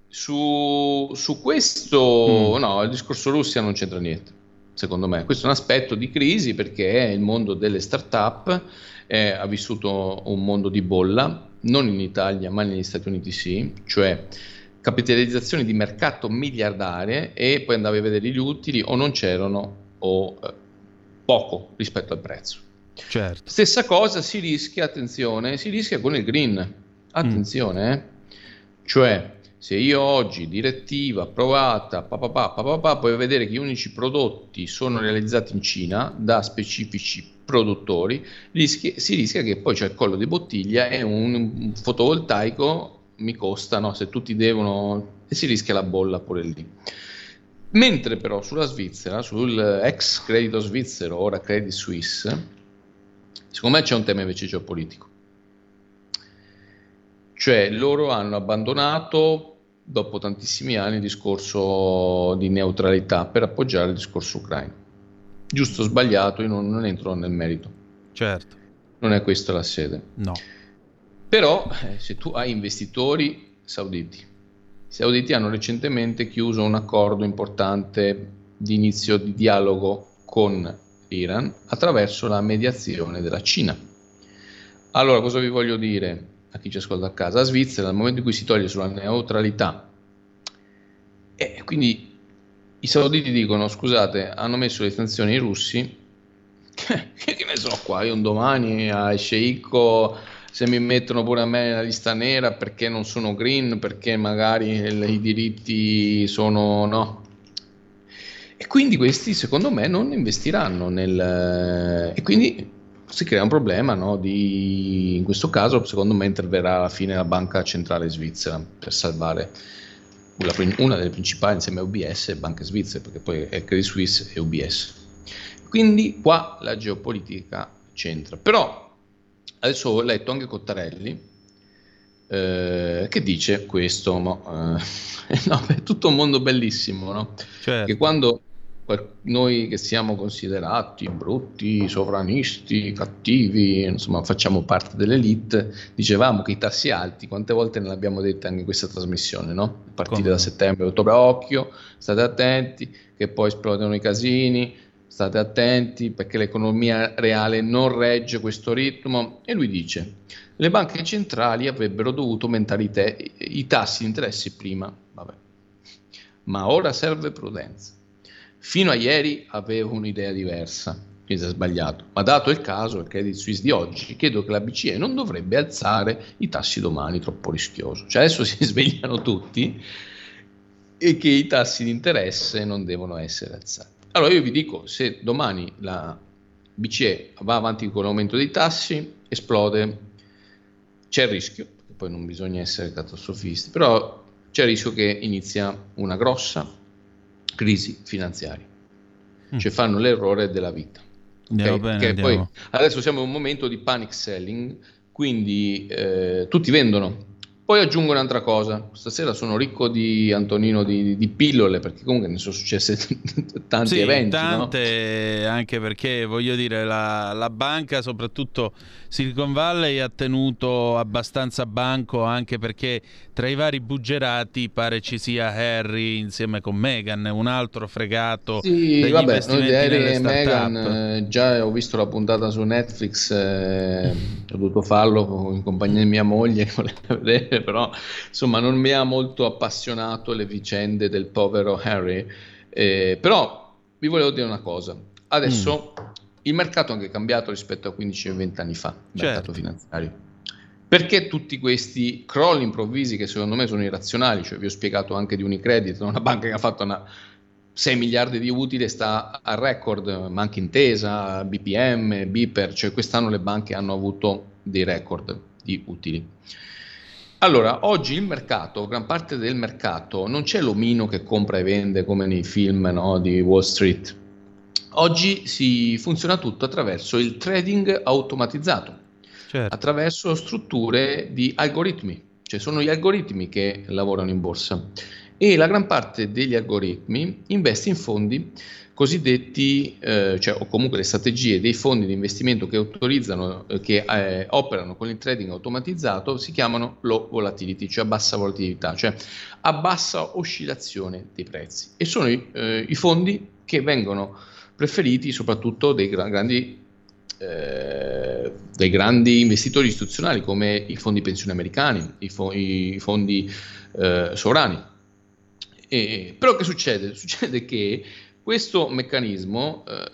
su, su questo, Mm. no, il discorso Russia non c'entra niente, secondo me. Questo è un aspetto di crisi perché il mondo delle start-up eh, ha vissuto un mondo di bolla, non in Italia ma negli Stati Uniti sì, cioè capitalizzazioni di mercato miliardarie e poi andavi a vedere gli utili o non c'erano o eh, poco rispetto al prezzo. Certo. Stessa cosa si rischia, attenzione, si rischia con il green. Attenzione, eh. Cioè, se io oggi direttiva approvata, pa, pa, pa, puoi vedere che gli unici prodotti sono realizzati in Cina da specifici produttori, rischi- si rischia che poi c'è il collo di bottiglia e un, un fotovoltaico mi costa, no? Se tutti devono e si rischia la bolla pure lì. Mentre però sulla Svizzera, sul ex credito svizzero, ora Credit Suisse, secondo me c'è un tema invece geopolitico. Cioè loro hanno abbandonato dopo tantissimi anni il discorso di neutralità per appoggiare il discorso ucraino. Giusto o sbagliato, io non, non entro nel merito, Certo, non è questa la sede. no. Però eh, se tu hai investitori sauditi, sauditi hanno recentemente chiuso un accordo importante di inizio di dialogo con l'Iran attraverso la mediazione della Cina. Allora, cosa vi voglio dire a chi ci ascolta a casa? La Svizzera, nel momento in cui si toglie sulla neutralità, e quindi i sauditi dicono, scusate, hanno messo le sanzioni ai russi, *laughs* che ne so qua, io un domani a sceicco se mi mettono pure a me nella lista nera perché non sono green, perché magari il- i diritti sono no. E quindi questi secondo me non investiranno nel... e quindi si crea un problema no, di... in questo caso secondo me interverrà alla fine la banca centrale svizzera per salvare una delle principali insieme a UBS e banche svizzere perché poi è Credit Suisse e UBS. Quindi qua la geopolitica c'entra. Però adesso ho letto anche Cottarelli eh, che dice questo, *laughs* no, eh, no, è tutto un mondo bellissimo, no? Certo. che quando noi che siamo considerati brutti, sovranisti, cattivi, insomma facciamo parte dell'elite, dicevamo che i tassi alti, quante volte ne abbiamo dette anche in questa trasmissione, no? A partire Come da settembre, ottobre, occhio, state attenti, che poi esplodono i casini, state attenti perché l'economia reale non regge questo ritmo e lui dice le banche centrali avrebbero dovuto aumentare i, te- i tassi di interessi prima, vabbè. ma ora serve prudenza. Fino a ieri avevo un'idea diversa, quindi è sbagliato, ma dato il caso, il Credit Suisse di oggi, credo che la BCE non dovrebbe alzare i tassi domani, troppo rischioso. Cioè adesso si *laughs* svegliano tutti e che i tassi di interesse non devono essere alzati. Allora io vi dico, se domani la BCE va avanti con l'aumento dei tassi, esplode, c'è il rischio, poi non bisogna essere catastrofisti, però c'è il rischio che inizia una grossa crisi finanziaria, Mm. cioè fanno l'errore della vita. Andiamo ok? bene, poi adesso siamo in un momento di panic selling quindi eh, tutti vendono. Poi aggiungo un'altra cosa, stasera sono ricco di Antonino di, di pillole perché comunque ne sono successe *laughs* tanti sì, eventi. Tante, no? anche perché voglio dire, la, la, banca, soprattutto Silicon Valley, ha tenuto abbastanza banco anche perché tra i vari buggerati pare ci sia Harry insieme con Meghan, un altro fregato. Sì, vabbè, noi di Harry e Meghan eh, già ho visto la puntata su Netflix, eh, ho dovuto farlo in compagnia di mia moglie *laughs* che voleva vedere però insomma non mi ha molto appassionato le vicende del povero Harry. Eh, però vi volevo dire una cosa, adesso mm. Il mercato è anche cambiato rispetto a 15-20 anni fa, il certo. mercato finanziario. Perché tutti questi crolli improvvisi che secondo me sono irrazionali, cioè vi ho spiegato anche di Unicredit, una banca che ha fatto una 6 miliardi di utili sta a record, ma anche Intesa, BPM, Biper, cioè quest'anno le banche hanno avuto dei record di utili. Allora, oggi il mercato, gran parte del mercato, non c'è l'omino che compra e vende come nei film no, di Wall Street. Oggi si funziona tutto attraverso il trading automatizzato, certo. attraverso strutture di algoritmi, cioè sono gli algoritmi che lavorano in borsa e la gran parte degli algoritmi investe in fondi cosiddetti, eh, cioè, o comunque le strategie dei fondi di investimento che autorizzano, eh, che eh, operano con il trading automatizzato, si chiamano low volatility, cioè a bassa volatilità, cioè a bassa oscillazione dei prezzi. E sono i, eh, i fondi che vengono preferiti soprattutto dei gra- grandi eh, dai grandi investitori istituzionali come i fondi pensioni americani, i, fo- i fondi eh, sovrani. E, però che succede? *laughs* Succede che questo meccanismo eh,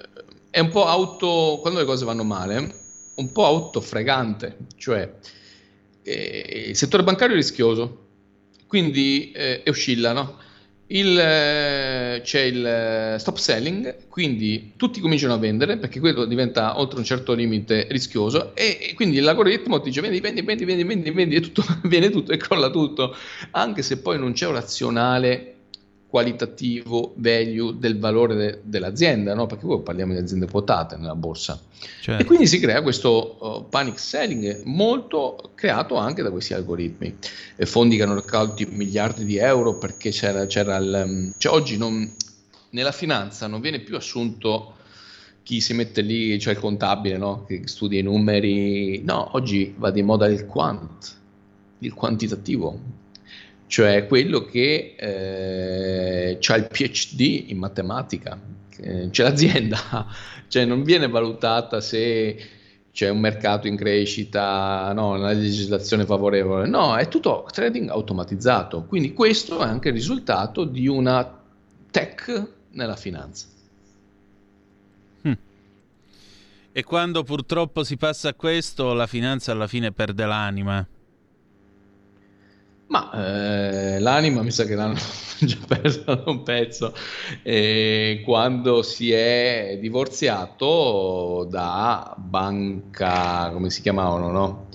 è un po' auto, quando le cose vanno male, un po' autofregante, cioè eh, il settore bancario è rischioso, quindi eh, oscilla, no? Il, eh, c'è il eh, stop selling, quindi tutti cominciano a vendere perché quello diventa oltre un certo limite rischioso e, e quindi l'algoritmo ti dice vendi, vendi, vendi, vendi, vendi, vendi e tutto, *laughs* viene tutto e crolla tutto, anche se poi non c'è un razionale qualitativo value del valore de- dell'azienda, no? perché poi parliamo di aziende quotate nella borsa. Certo. E quindi si crea questo uh, panic selling molto creato anche da questi algoritmi. E fondi che hanno raccolto miliardi di euro perché c'era, c'era il... Um, cioè oggi non, nella finanza non viene più assunto chi si mette lì, cioè il contabile, no? che studia i numeri. No, oggi va di moda il quant, il quantitativo cioè quello che eh, ha il PhD in matematica, c'è l'azienda, *laughs* cioè non viene valutata se c'è un mercato in crescita, no, una legislazione favorevole, no, è tutto trading automatizzato, quindi questo è anche il risultato di una tech nella finanza. Hm. E quando purtroppo si passa a questo, la finanza alla fine perde l'anima. Ma eh, l'anima mi sa che l'hanno *laughs* già persa da un pezzo. Eh, quando si è divorziato da banca, come si chiamavano, no?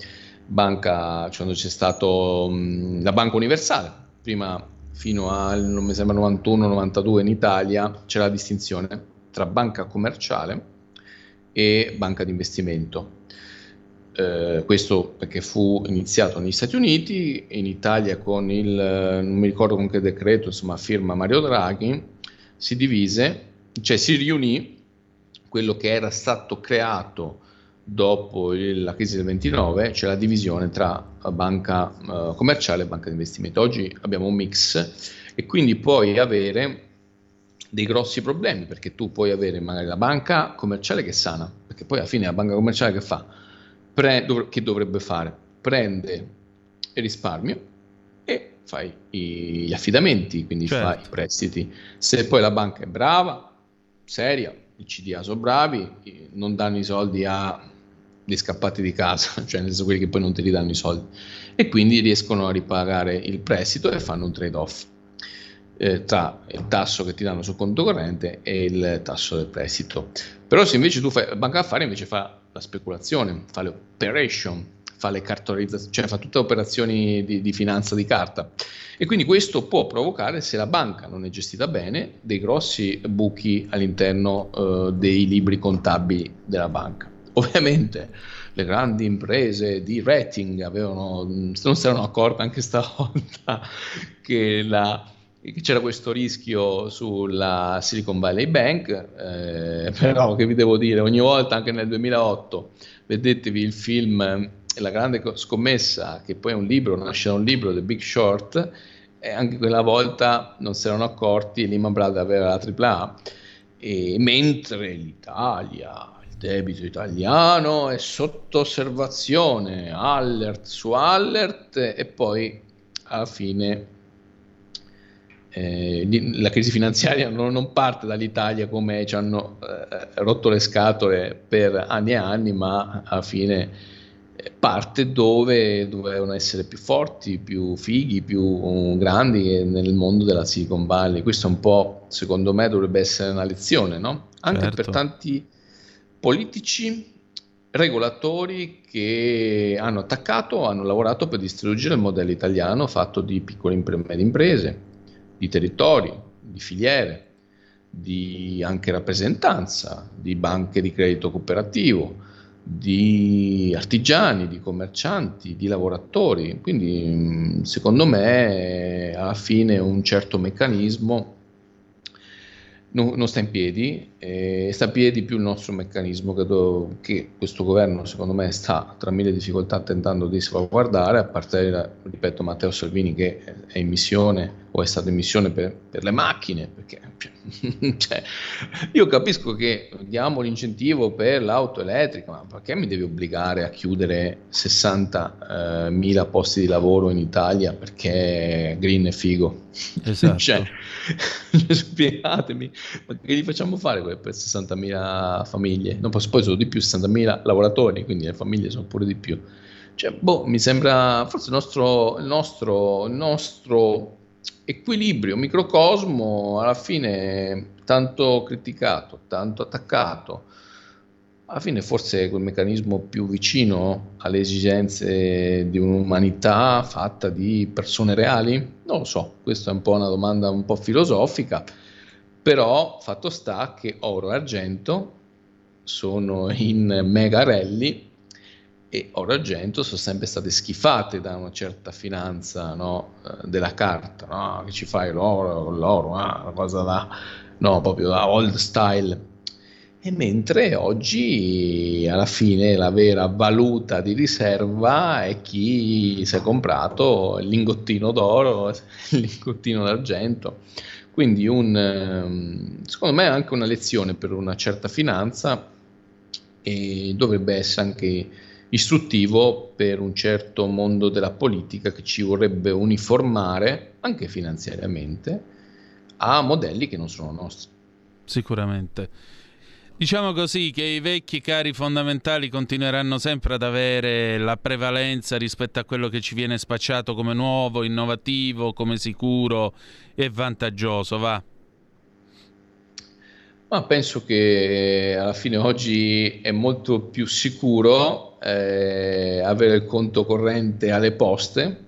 Banca, cioè c'è stato mh, la Banca Universale, prima fino al, non mi sembra 91-92 in Italia c'era la distinzione tra banca commerciale e banca di investimento eh, questo perché fu iniziato negli Stati Uniti, in Italia con il, non mi ricordo con che decreto, insomma, firma Mario Draghi, si divise, cioè si riunì quello che era stato creato dopo il, la crisi del 29, cioè la divisione tra banca uh, commerciale e banca di investimento. Oggi abbiamo un mix e quindi puoi avere dei grossi problemi perché tu puoi avere magari la banca commerciale che è sana, perché poi alla fine la banca commerciale che fa? Pre- dov- che dovrebbe fare? Prende il risparmio e fai i- gli affidamenti, quindi certo. fai i prestiti. Se poi la banca è brava, seria, i CDA sono bravi, non danno i soldi a dei scappati di casa, *laughs* cioè nel senso quelli che poi non ti ridanno i soldi, e quindi riescono a ripagare il prestito e fanno un trade-off eh, tra il tasso che ti danno sul conto corrente e il tasso del prestito. Però se invece tu fai banca d'affari invece fa la speculazione, fa le operation, fa le cartolarizzazioni, cioè fa tutte le operazioni di, di, finanza di carta. E quindi questo può provocare, se la banca non è gestita bene, dei grossi buchi all'interno eh, dei libri contabili della banca. *laughs* Ovviamente le grandi imprese di rating avevano, non si erano accorte anche stavolta *laughs* che, la, c'era questo rischio sulla Silicon Valley Bank, eh, *laughs* però che vi devo dire, ogni volta anche nel 2008 vedetevi il film La grande scommessa, che poi è un libro, nasce da un libro, The Big Short, e anche quella volta non si erano accorti, Lehman Brothers aveva la AAA, e mentre l'Italia debito italiano è sotto osservazione, alert su alert e poi alla fine eh, la crisi finanziaria non, non, parte dall'Italia come ci hanno eh, rotto le scatole per anni e anni, ma alla fine eh, parte dove dovevano essere più forti, più fighi, più grandi nel mondo della Silicon Valley. Questo un po', secondo me, dovrebbe essere una lezione, no? Anche certo. per tanti politici regolatori che hanno attaccato, hanno lavorato per distruggere il modello italiano fatto di piccole e medie imprese, di territori, di filiere, di anche rappresentanza, di banche di credito cooperativo, di artigiani, di commercianti, di lavoratori. Quindi secondo me alla fine un certo meccanismo non, non sta in piedi, eh, sta in piedi più il nostro meccanismo che, do, che, questo governo secondo me sta tra mille difficoltà tentando di salvaguardare, a partire, ripeto, Matteo Salvini che è in missione o è stato in missione per, per le macchine, perché *laughs* cioè, io capisco che diamo l'incentivo per l'auto elettrica, ma perché mi devi obbligare a chiudere 60.000 eh, posti di lavoro in Italia perché green è figo? *laughs* Esatto. cioè, *laughs* spiegatemi, ma che gli facciamo fare per 60.000 famiglie? Non posso, poi sono di più 60.000 lavoratori, quindi le famiglie sono pure di più. Cioè, boh, mi sembra forse il nostro, il nostro, il nostro equilibrio, microcosmo, alla fine tanto criticato, tanto attaccato, alla fine forse quel meccanismo più vicino alle esigenze di un'umanità fatta di persone reali? Non lo so, questa è un po' una domanda un po' filosofica, però fatto sta che oro e argento sono in mega rally e oro argento sono sempre state schifate da una certa finanza no, eh, della carta, no? che ci fai l'oro l'oro, ah, una cosa da, no, proprio da old style. E mentre oggi alla fine la vera valuta di riserva è chi si è comprato il lingottino d'oro, il lingottino d'argento. Quindi un, ehm, secondo me è anche una lezione per una certa finanza e dovrebbe essere anche istruttivo per un certo mondo della politica che ci vorrebbe uniformare, anche finanziariamente, a modelli che non sono nostri. Sicuramente. Diciamo così che i vecchi cari fondamentali continueranno sempre ad avere la prevalenza rispetto a quello che ci viene spacciato come nuovo, innovativo, come sicuro e vantaggioso, va? Ma penso che alla fine oggi è molto più sicuro eh, avere il conto corrente alle poste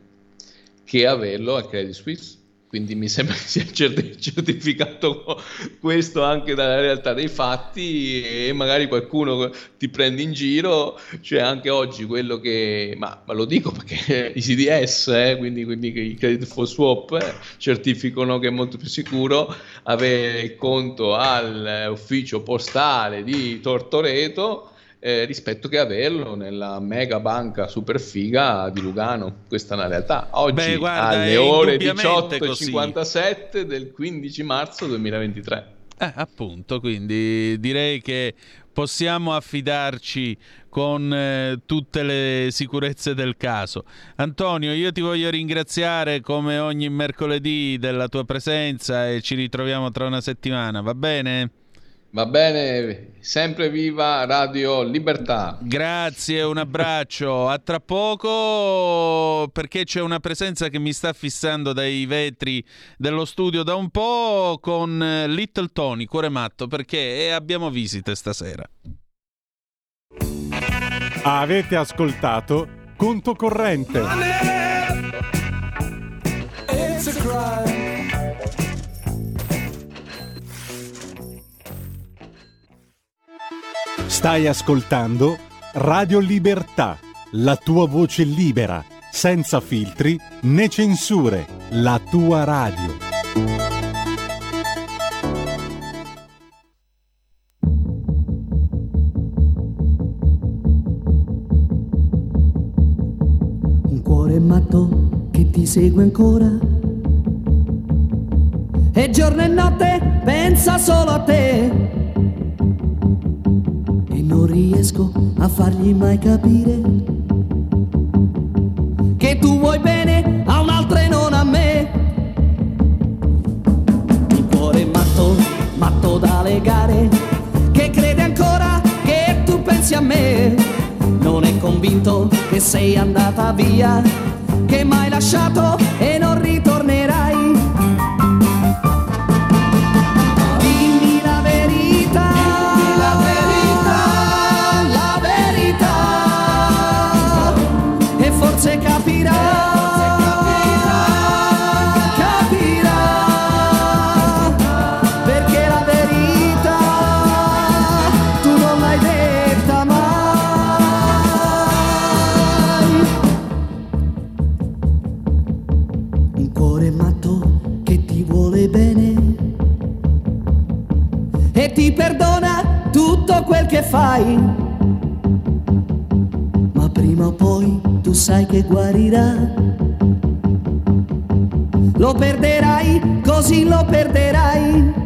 che averlo al Credit Suisse quindi mi sembra che sia certificato questo anche dalla realtà dei fatti e magari qualcuno ti prende in giro, cioè anche oggi quello che, ma, ma lo dico perché i CDS, eh, quindi, quindi i credit for swap eh, certificano che è molto più sicuro avere il conto all'ufficio postale di Tortoreto eh, rispetto che averlo nella mega banca super figa di Lugano. Questa è una realtà. Oggi Beh, guarda, alle ore 18.57 del 15 marzo 2023. Eh, appunto, quindi direi che possiamo affidarci con eh, tutte le sicurezze del caso. Antonio, io ti voglio ringraziare come ogni mercoledì della tua presenza e ci ritroviamo tra una settimana, va bene? Va bene, sempre viva Radio Libertà. Grazie, un abbraccio. A tra poco perché c'è una presenza che mi sta fissando dai vetri dello studio da un po' con Little Tony, cuore matto, perché abbiamo visite stasera. Avete ascoltato Conto Corrente. It's Stai ascoltando Radio Libertà, la tua voce libera, senza filtri né censure, la tua radio. Un cuore matto che ti segue ancora. E giorno e notte pensa solo a te. Riesco a fargli mai capire che tu vuoi bene a un'altra e non a me. Un cuore matto, matto da legare, che crede ancora che tu pensi a me. Non è convinto che sei andata via, che m'hai lasciato e fai. Ma prima o poi tu sai che guarirà. Lo perderai, così lo perderai.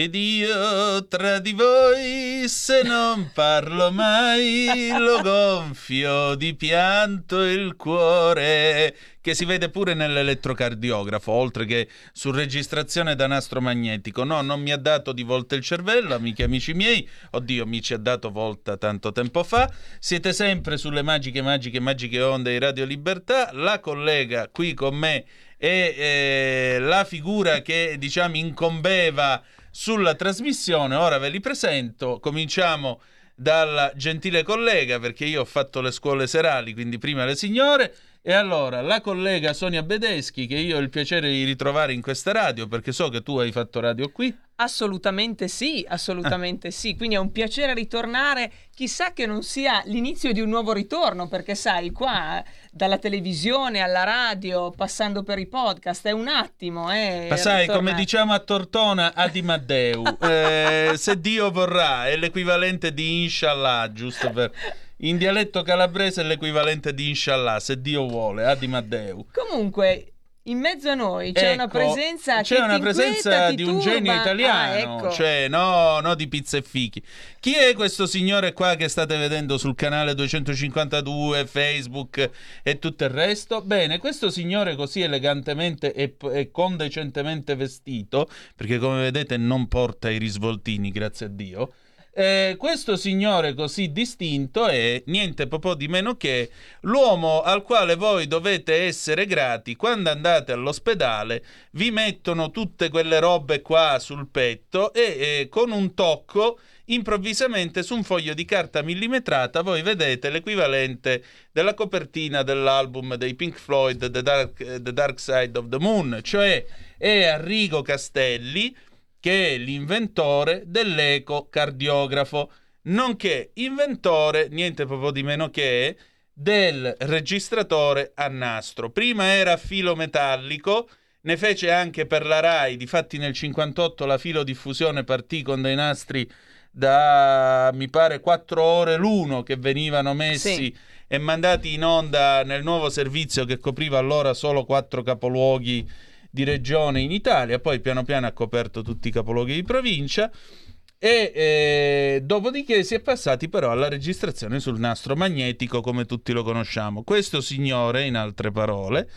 Ed io tra di voi, se non parlo mai, lo gonfio di pianto il cuore, che si vede pure nell'elettrocardiografo, oltre che su registrazione da nastro magnetico. No, non mi ha dato di volta il cervello, amici e amici miei. Oddio, mi ci ha dato volta tanto tempo fa. Siete sempre sulle magiche, magiche, magiche onde di Radio Libertà. La collega qui con me è eh, la figura che, diciamo, incombeva sulla trasmissione. Ora ve li presento. Cominciamo dalla gentile collega, perché io ho fatto le scuole serali, quindi prima le signore. E allora, la collega Sonia Bedeschi, che io ho il piacere di ritrovare in questa radio, perché so che tu hai fatto radio qui. Assolutamente sì, assolutamente sì. Quindi è un piacere ritornare. Chissà che non sia l'inizio di un nuovo ritorno, perché sai, qua dalla televisione alla radio, passando per i podcast, è un attimo. Eh, Ma sai, come ritornare. diciamo a Tortona, Adimaddeu, *laughs* eh, se Dio vorrà, è l'equivalente di Inshallah, giusto per... In dialetto calabrese è l'equivalente di Inshallah, se Dio vuole, Adimaddeu. Comunque, in mezzo a noi c'è una Ecco, presenza c'è una presenza inquieta, di un turba. genio Ah, italiano, ecco. cioè no, no di pizza e fichi. Chi è questo signore qua che state vedendo sul canale 252, Facebook e tutto il resto? Bene, questo signore così elegantemente e, e condecentemente vestito, perché come vedete non porta i risvoltini, grazie a Dio. Eh, questo signore così distinto è niente po' di meno che l'uomo al quale voi dovete essere grati quando andate all'ospedale, vi mettono tutte quelle robe qua sul petto e eh, con un tocco improvvisamente su un foglio di carta millimetrata voi vedete l'equivalente della copertina dell'album dei Pink Floyd The Dark, The Dark Side of the Moon, cioè è Arrigo Castelli che è l'inventore dell'ecocardiografo, nonché inventore, niente proprio di meno che, del registratore a nastro. Prima era filo metallico, ne fece anche per la RAI, difatti nel 58 la filodiffusione partì con dei nastri da mi pare 4 ore l'uno che venivano messi Sì. e mandati in onda nel nuovo servizio che copriva allora solo quattro capoluoghi di regione in Italia, poi piano piano ha coperto tutti i capoluoghi di provincia e eh, dopodiché si è passati però alla registrazione sul nastro magnetico come tutti lo conosciamo. Questo signore, in altre parole,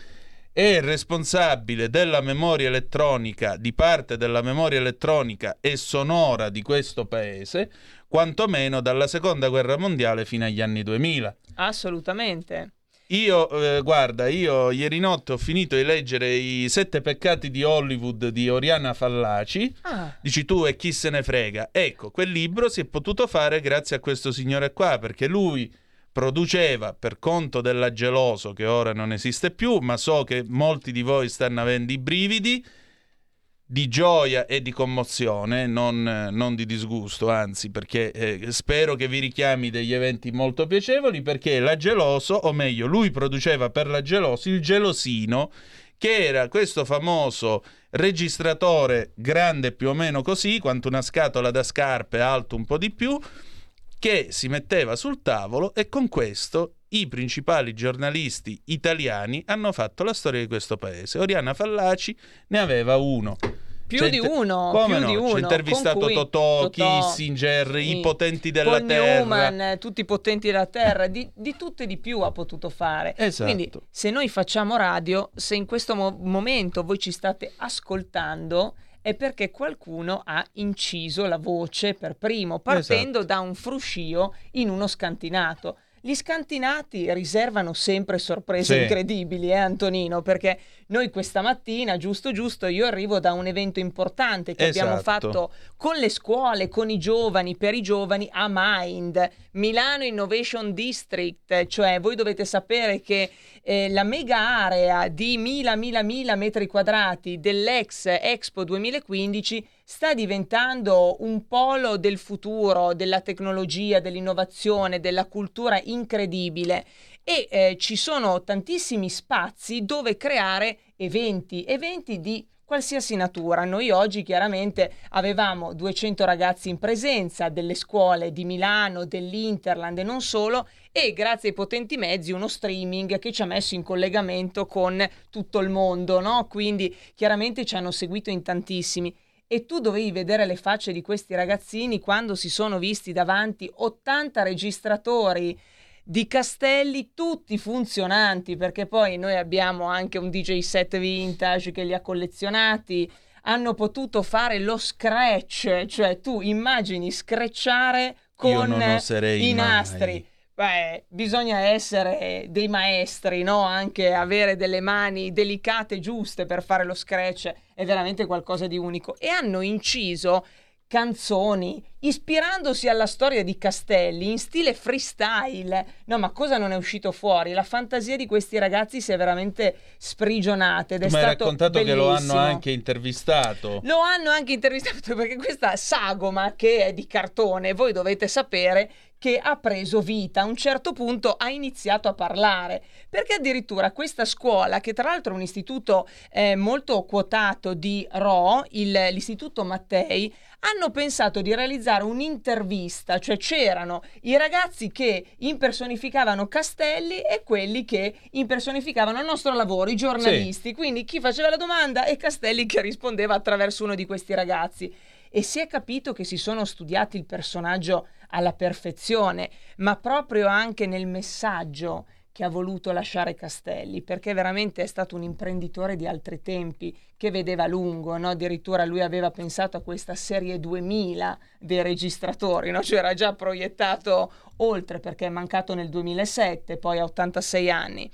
è responsabile della memoria elettronica, di parte della memoria elettronica e sonora di questo paese, quantomeno dalla seconda guerra mondiale fino agli anni 2000. Assolutamente. Io, eh, guarda, io ieri notte ho finito di leggere i sette peccati di Hollywood di Oriana Fallaci. Ah, Dici tu e chi se ne frega. Ecco, quel libro si è potuto fare grazie a questo signore qua, perché lui produceva per conto della Geloso, che ora non esiste più, ma so che molti di voi stanno avendo i brividi di gioia e di commozione, non, non di disgusto, anzi, perché eh, spero che vi richiami degli eventi molto piacevoli, perché la Geloso, o meglio, lui produceva per la Geloso il gelosino, che era questo famoso registratore grande più o meno così, quanto una scatola da scarpe, alto un po' di più, che si metteva sul tavolo e con questo i principali giornalisti italiani hanno fatto la storia di questo paese. Oriana Fallaci ne aveva uno. più C'è di uno, Come più no? di C'è uno. intervistato con cui- Totò, Totò, Kissinger, sì. i potenti della Paul terra. Newman, tutti i potenti della terra, di, di tutto e di più ha potuto fare. Esatto. Quindi se noi facciamo radio, se in questo mo- momento voi ci state ascoltando, è perché qualcuno ha inciso la voce per primo, partendo Esatto. da un fruscio in uno scantinato. Gli scantinati riservano sempre sorprese Sì. incredibili, eh Antonino? Perché noi questa mattina, giusto giusto, io arrivo da un evento importante che abbiamo Esatto. fatto con le scuole, con i giovani, per i giovani a Mind, Milano Innovation District, cioè voi dovete sapere che eh, la mega area di mila, mila, mila metri quadrati dell'ex Expo 2015 sta diventando un polo del futuro, della tecnologia, dell'innovazione, della cultura incredibile e eh, ci sono tantissimi spazi dove creare eventi, eventi di qualsiasi natura. Noi oggi chiaramente avevamo 200 ragazzi in presenza delle scuole di Milano, dell'Interland e non solo e grazie ai potenti mezzi uno streaming che ci ha messo in collegamento con tutto il mondo, no? Quindi chiaramente ci hanno seguito in tantissimi e tu dovevi vedere le facce di questi ragazzini quando si sono visti davanti 80 registratori di castelli tutti funzionanti perché poi noi abbiamo anche un DJ set vintage che li ha collezionati hanno potuto fare lo scratch cioè tu immagini scratchare con i mai. nastri Beh, bisogna essere dei maestri, no? Anche avere delle mani delicate, giuste per fare lo scratch è veramente qualcosa di unico. E hanno inciso canzoni ispirandosi alla storia di Castelli in stile freestyle. No, ma cosa non è uscito fuori? La fantasia di questi ragazzi si è veramente sprigionata ed è mi hai raccontato che lo hanno bellissimo. anche intervistato. Lo hanno anche intervistato *laughs* perché questa sagoma che è di cartone, voi dovete sapere che ha preso vita, a un certo punto ha iniziato a parlare, perché addirittura questa scuola, che tra l'altro è un istituto eh, molto quotato di Ro, il- l'istituto Mattei, hanno pensato di realizzare un'intervista, cioè c'erano i ragazzi che impersonificavano Castelli e quelli che impersonificavano il nostro lavoro, i giornalisti. Quindi chi faceva la domanda e Castelli che rispondeva attraverso uno di questi ragazzi. E si è capito che si sono studiati il personaggio alla perfezione, ma proprio anche nel messaggio che ha voluto lasciare Castelli, perché veramente è stato un imprenditore di altri tempi che vedeva lungo, no? addirittura lui aveva pensato a questa serie 2000 dei registratori, no? cioè era già proiettato oltre perché è mancato nel 2007, poi a 86 anni.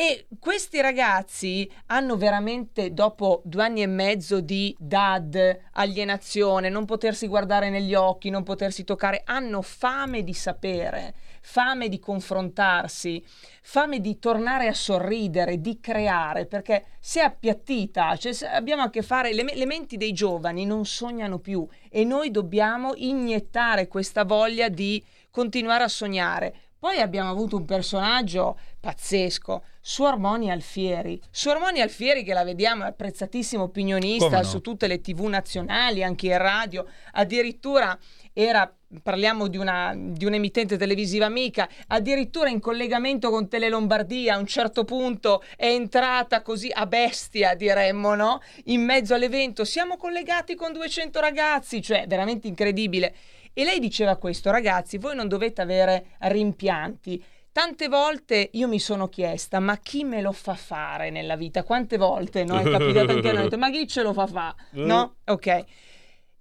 E questi ragazzi hanno veramente, dopo due anni e mezzo di dad, alienazione, non potersi guardare negli occhi, non potersi toccare, hanno fame di sapere, fame di confrontarsi, fame di tornare a sorridere, di creare, perché si è appiattita, cioè abbiamo a che fare, le, le menti dei giovani non sognano più e noi dobbiamo iniettare questa voglia di continuare a sognare. Poi abbiamo avuto un personaggio pazzesco, Suor Moni Alfieri. Suor Moni Alfieri che la vediamo, è apprezzatissimo opinionista no? su tutte le tv nazionali, anche in radio, addirittura era, parliamo di, una, di un'emittente televisiva amica, addirittura in collegamento con Tele Lombardia a un certo punto è entrata così a bestia, diremmo, no? In mezzo all'evento, siamo collegati con 200 ragazzi, cioè veramente incredibile. E lei diceva questo, ragazzi, voi non dovete avere rimpianti. Tante volte io mi sono chiesta, ma chi me lo fa fare nella vita? Quante volte no? è capitato anche a noi, *laughs* ma chi ce lo fa fare? No? Ok.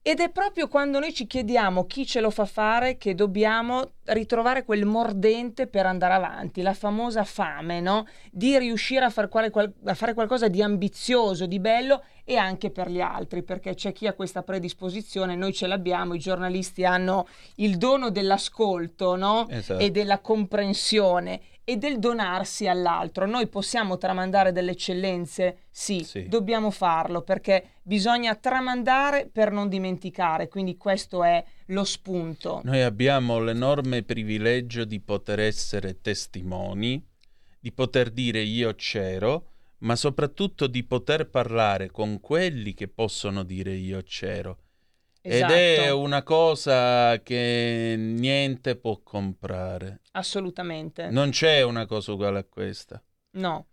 Ed è proprio quando noi ci chiediamo chi ce lo fa fare che dobbiamo ritrovare quel mordente per andare avanti, la famosa fame, no? Di riuscire a, far quale- qual- a fare qualcosa di ambizioso, di bello e anche per gli altri, perché c'è chi ha questa predisposizione, noi ce l'abbiamo, i giornalisti hanno il dono dell'ascolto, no? Esatto. E della comprensione e del donarsi all'altro. Noi possiamo tramandare delle eccellenze? Sì, Sì. dobbiamo farlo perché bisogna tramandare per non dimenticare, quindi questo è lo spunto. Noi abbiamo l'enorme privilegio di poter essere testimoni, di poter dire io c'ero, ma soprattutto di poter parlare con quelli che possono dire io c'ero. Esatto, Ed è una cosa che niente può comprare. assolutamente. Non c'è una cosa uguale a questa. No.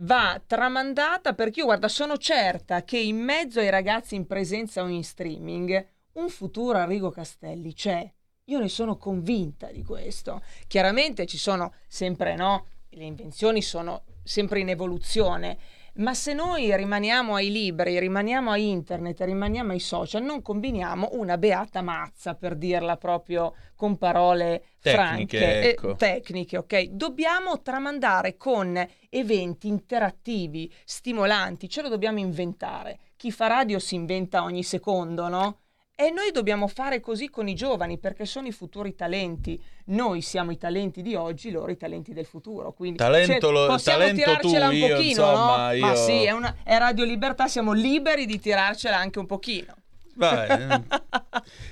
Va tramandata perché io guarda, sono certa che in mezzo ai ragazzi in presenza o in streaming un futuro Arrigo Castelli c'è. Io ne sono convinta di questo. Chiaramente ci sono sempre, no? Le invenzioni sono sempre in evoluzione, ma se noi rimaniamo ai libri, rimaniamo a internet, rimaniamo ai social, non combiniamo una beata mazza, per dirla proprio con parole Tecniche, franche, eh, ecco. tecniche, ok? Dobbiamo tramandare con eventi interattivi, stimolanti, ce lo dobbiamo inventare. Chi fa radio si inventa ogni secondo, no? E noi dobbiamo fare così con i giovani perché sono i futuri talenti. Noi siamo i talenti di oggi, loro i talenti del futuro. Quindi Talento cioè, possiamo talento tirarcela tu, un io, pochino, insomma, no? io- Ma sì, è, una- è Radio Libertà, siamo liberi di tirarcela anche un pochino. Eh.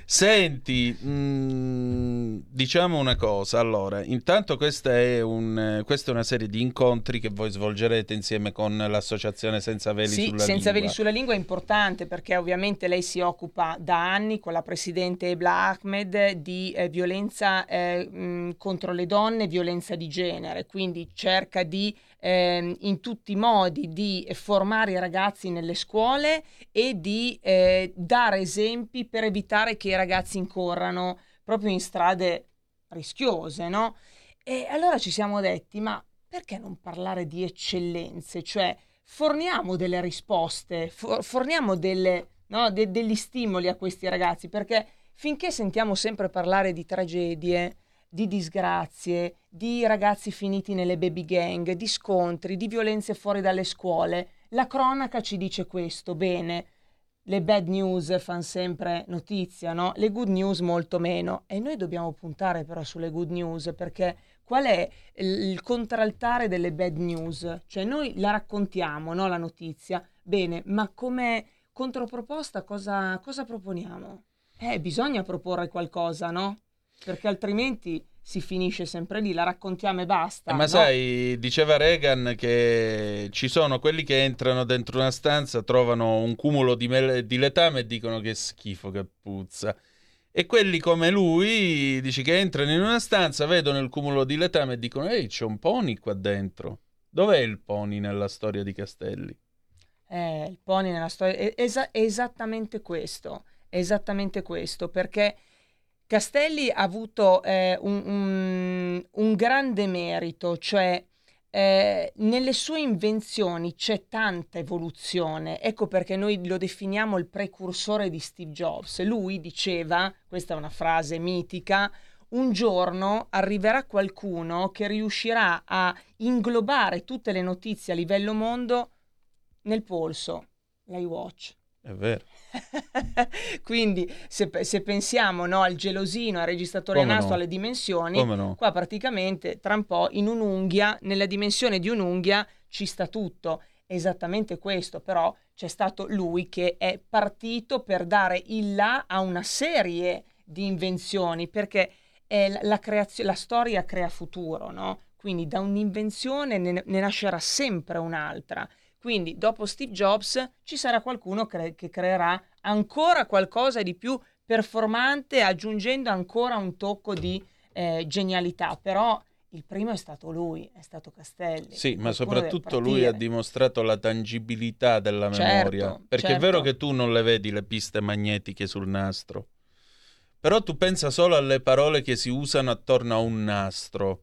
Senti, mm, diciamo una cosa. Allora, intanto questa è, un, questa è una serie di incontri che voi svolgerete insieme con l'associazione Senza Veli Sì, sulla senza Lingua. veli sulla lingua è importante perché ovviamente lei si occupa da anni con la presidente Ebla Ahmed di eh, violenza eh, mh, contro le donne, violenza di genere, quindi cerca di ehm, in tutti i modi di formare i ragazzi nelle scuole e di eh, dare esempi per evitare che i ragazzi incorrano proprio in strade rischiose, no? E allora ci siamo detti, ma perché non parlare di eccellenze? Cioè, forniamo delle risposte, for- forniamo delle, no, de- degli stimoli a questi ragazzi, perché finché sentiamo sempre parlare di tragedie, di disgrazie, di ragazzi finiti nelle baby gang, di scontri, di violenze fuori dalle scuole, la cronaca ci dice questo, bene, le bad news fanno sempre notizia, no? Le good news molto meno. E noi dobbiamo puntare però sulle good news perché qual è il contraltare delle bad news? Cioè noi la raccontiamo, no? La notizia, bene, ma come controproposta cosa, cosa proponiamo? Eh, bisogna proporre qualcosa, no? Perché altrimenti si finisce sempre lì, la raccontiamo e basta. Eh, ma no? sai, diceva Reagan che ci sono quelli che entrano dentro una stanza, trovano un cumulo di, mele- di letame e dicono che schifo, che puzza. E quelli come lui, dici che entrano in una stanza, vedono il cumulo di letame e dicono ehi, c'è un pony qua dentro. Dov'è il pony nella storia di Castelli? Eh, il pony nella storia è, è esattamente questo, è esattamente questo, perché Castelli ha avuto eh, un, un- un grande merito, cioè eh, nelle sue invenzioni c'è tanta evoluzione, ecco perché noi lo definiamo il precursore di Steve Jobs. Lui diceva, questa è una frase mitica, un giorno arriverà qualcuno che riuscirà a inglobare tutte le notizie a livello mondo nel polso, l'iWatch. È vero. *laughs* Quindi se, se pensiamo no, al gelosino, al registratore Come nastro, no? alle dimensioni, no? qua praticamente tra un po' in un'unghia, nella dimensione di un'unghia ci sta tutto. Esattamente questo, però c'è stato lui che è partito per dare il là a una serie di invenzioni, perché la creazio- la storia crea futuro, no? Quindi da un'invenzione ne, ne nascerà sempre un'altra. Quindi dopo Steve Jobs ci sarà qualcuno cre- che creerà ancora qualcosa di più performante, aggiungendo ancora un tocco di eh, genialità. Però il primo è stato lui, è stato Castelli. Sì, ma soprattutto lui ha dimostrato la tangibilità della Certo, memoria. Perché è certo. vero che tu non le vedi le piste magnetiche sul nastro. Però tu pensa solo alle parole che si usano attorno a un nastro.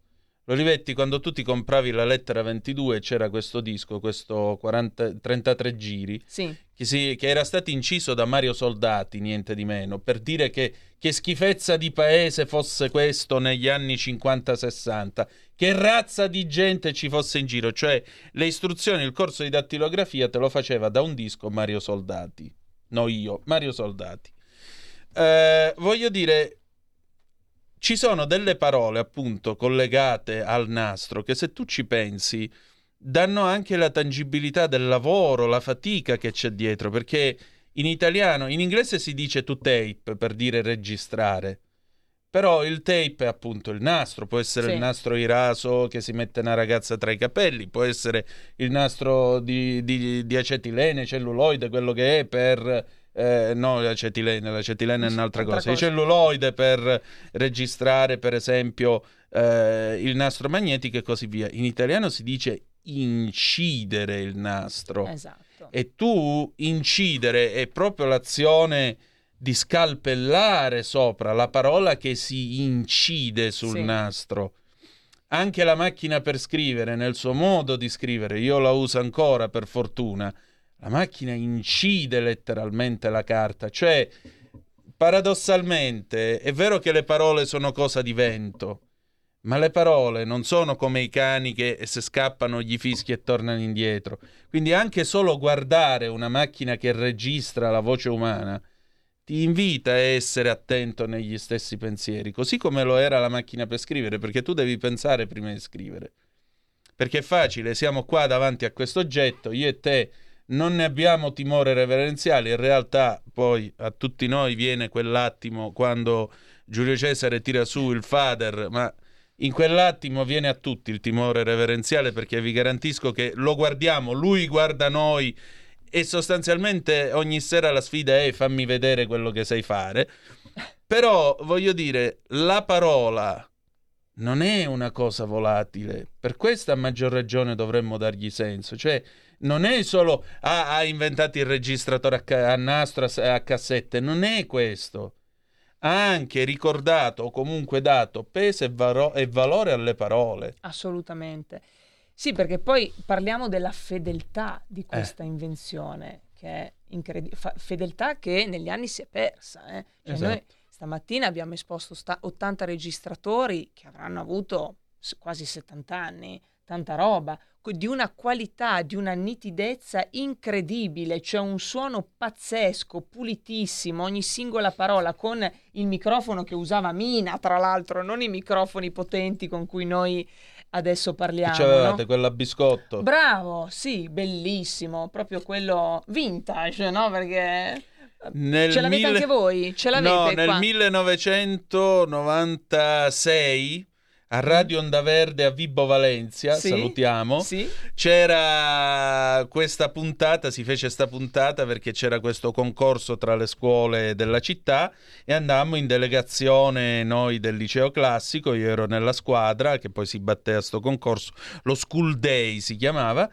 Olivetti, quando tu ti compravi la lettera 22 c'era questo disco, questo 40 33 giri, Sì, che, si- che era stato inciso da Mario Soldati, niente di meno, per dire che, che schifezza di paese fosse questo negli anni 50-60, che razza di gente ci fosse in giro, cioè le istruzioni, il corso di dattilografia te lo faceva da un disco Mario Soldati, no io, Mario Soldati. Eh, voglio dire, ci sono delle parole appunto collegate al nastro che se tu ci pensi danno anche la tangibilità del lavoro, la fatica che c'è dietro, perché in italiano, in inglese si dice to tape per dire registrare. Però il tape è appunto il nastro, può essere Sì. il nastro iraso che si mette una ragazza tra i capelli, può essere il nastro di, di- di acetilene, celluloide, quello che è per... eh, no, l'acetilene, l'acetilene è un'altra Altra cosa. Il cosa. celluloide per registrare, per esempio, eh, il nastro magnetico e così via. In italiano si dice incidere il nastro. esatto. E tu incidere è proprio l'azione di scalpellare sopra la parola che si incide sul Sì. nastro. Anche la macchina per scrivere, nel suo modo di scrivere, io la uso ancora per fortuna, la macchina incide letteralmente la carta, cioè paradossalmente è vero che le parole sono cosa di vento, ma le parole non sono come i cani che se scappano gli fischi e tornano indietro. Quindi anche solo guardare una macchina che registra la voce umana ti invita a essere attento negli stessi pensieri, così come lo era la macchina per scrivere, perché tu devi pensare prima di scrivere. Perché è facile, siamo qua davanti a questo oggetto, io e te non ne abbiamo timore reverenziale, in realtà poi a tutti noi viene quell'attimo quando Giulio Cesare tira su il fader, ma in quell'attimo viene a tutti il timore reverenziale perché vi garantisco che lo guardiamo, lui guarda noi e sostanzialmente ogni sera la sfida è fammi vedere quello che sai fare. Però voglio dire, la parola non è una cosa volatile, per questa maggior ragione dovremmo dargli senso, cioè non è solo ah, ha inventato il registratore a, ca- a nastro a, a cassette, non è questo. Ha anche ricordato o comunque dato peso e, varo- e valore alle parole. Assolutamente. Sì, perché poi parliamo della fedeltà Eh. di questa invenzione, che è incredibile. fedeltà che negli anni si è persa. eh. Cioè, Esatto. Noi stamattina abbiamo esposto sta- 80 registratori che avranno avuto quasi 70 anni, tanta roba, di una qualità, di una nitidezza incredibile, cioè un suono pazzesco, pulitissimo, ogni singola parola con il microfono che usava Mina, tra l'altro, non i microfoni potenti con cui noi adesso Che parliamo. c'avevate no? quella biscotto? Bravo, sì, bellissimo, proprio quello vintage, no? Perché Nel ce l'avete mille- anche voi? Ce l'avete No, qua? nel 1996 a Radio Onda Verde a Vibo Valencia, Sì, salutiamo. Sì. C'era questa puntata, si fece questa puntata perché c'era questo concorso tra le scuole della città e andammo in delegazione noi del liceo classico, io ero nella squadra che poi si batté a sto concorso, lo School Day si chiamava.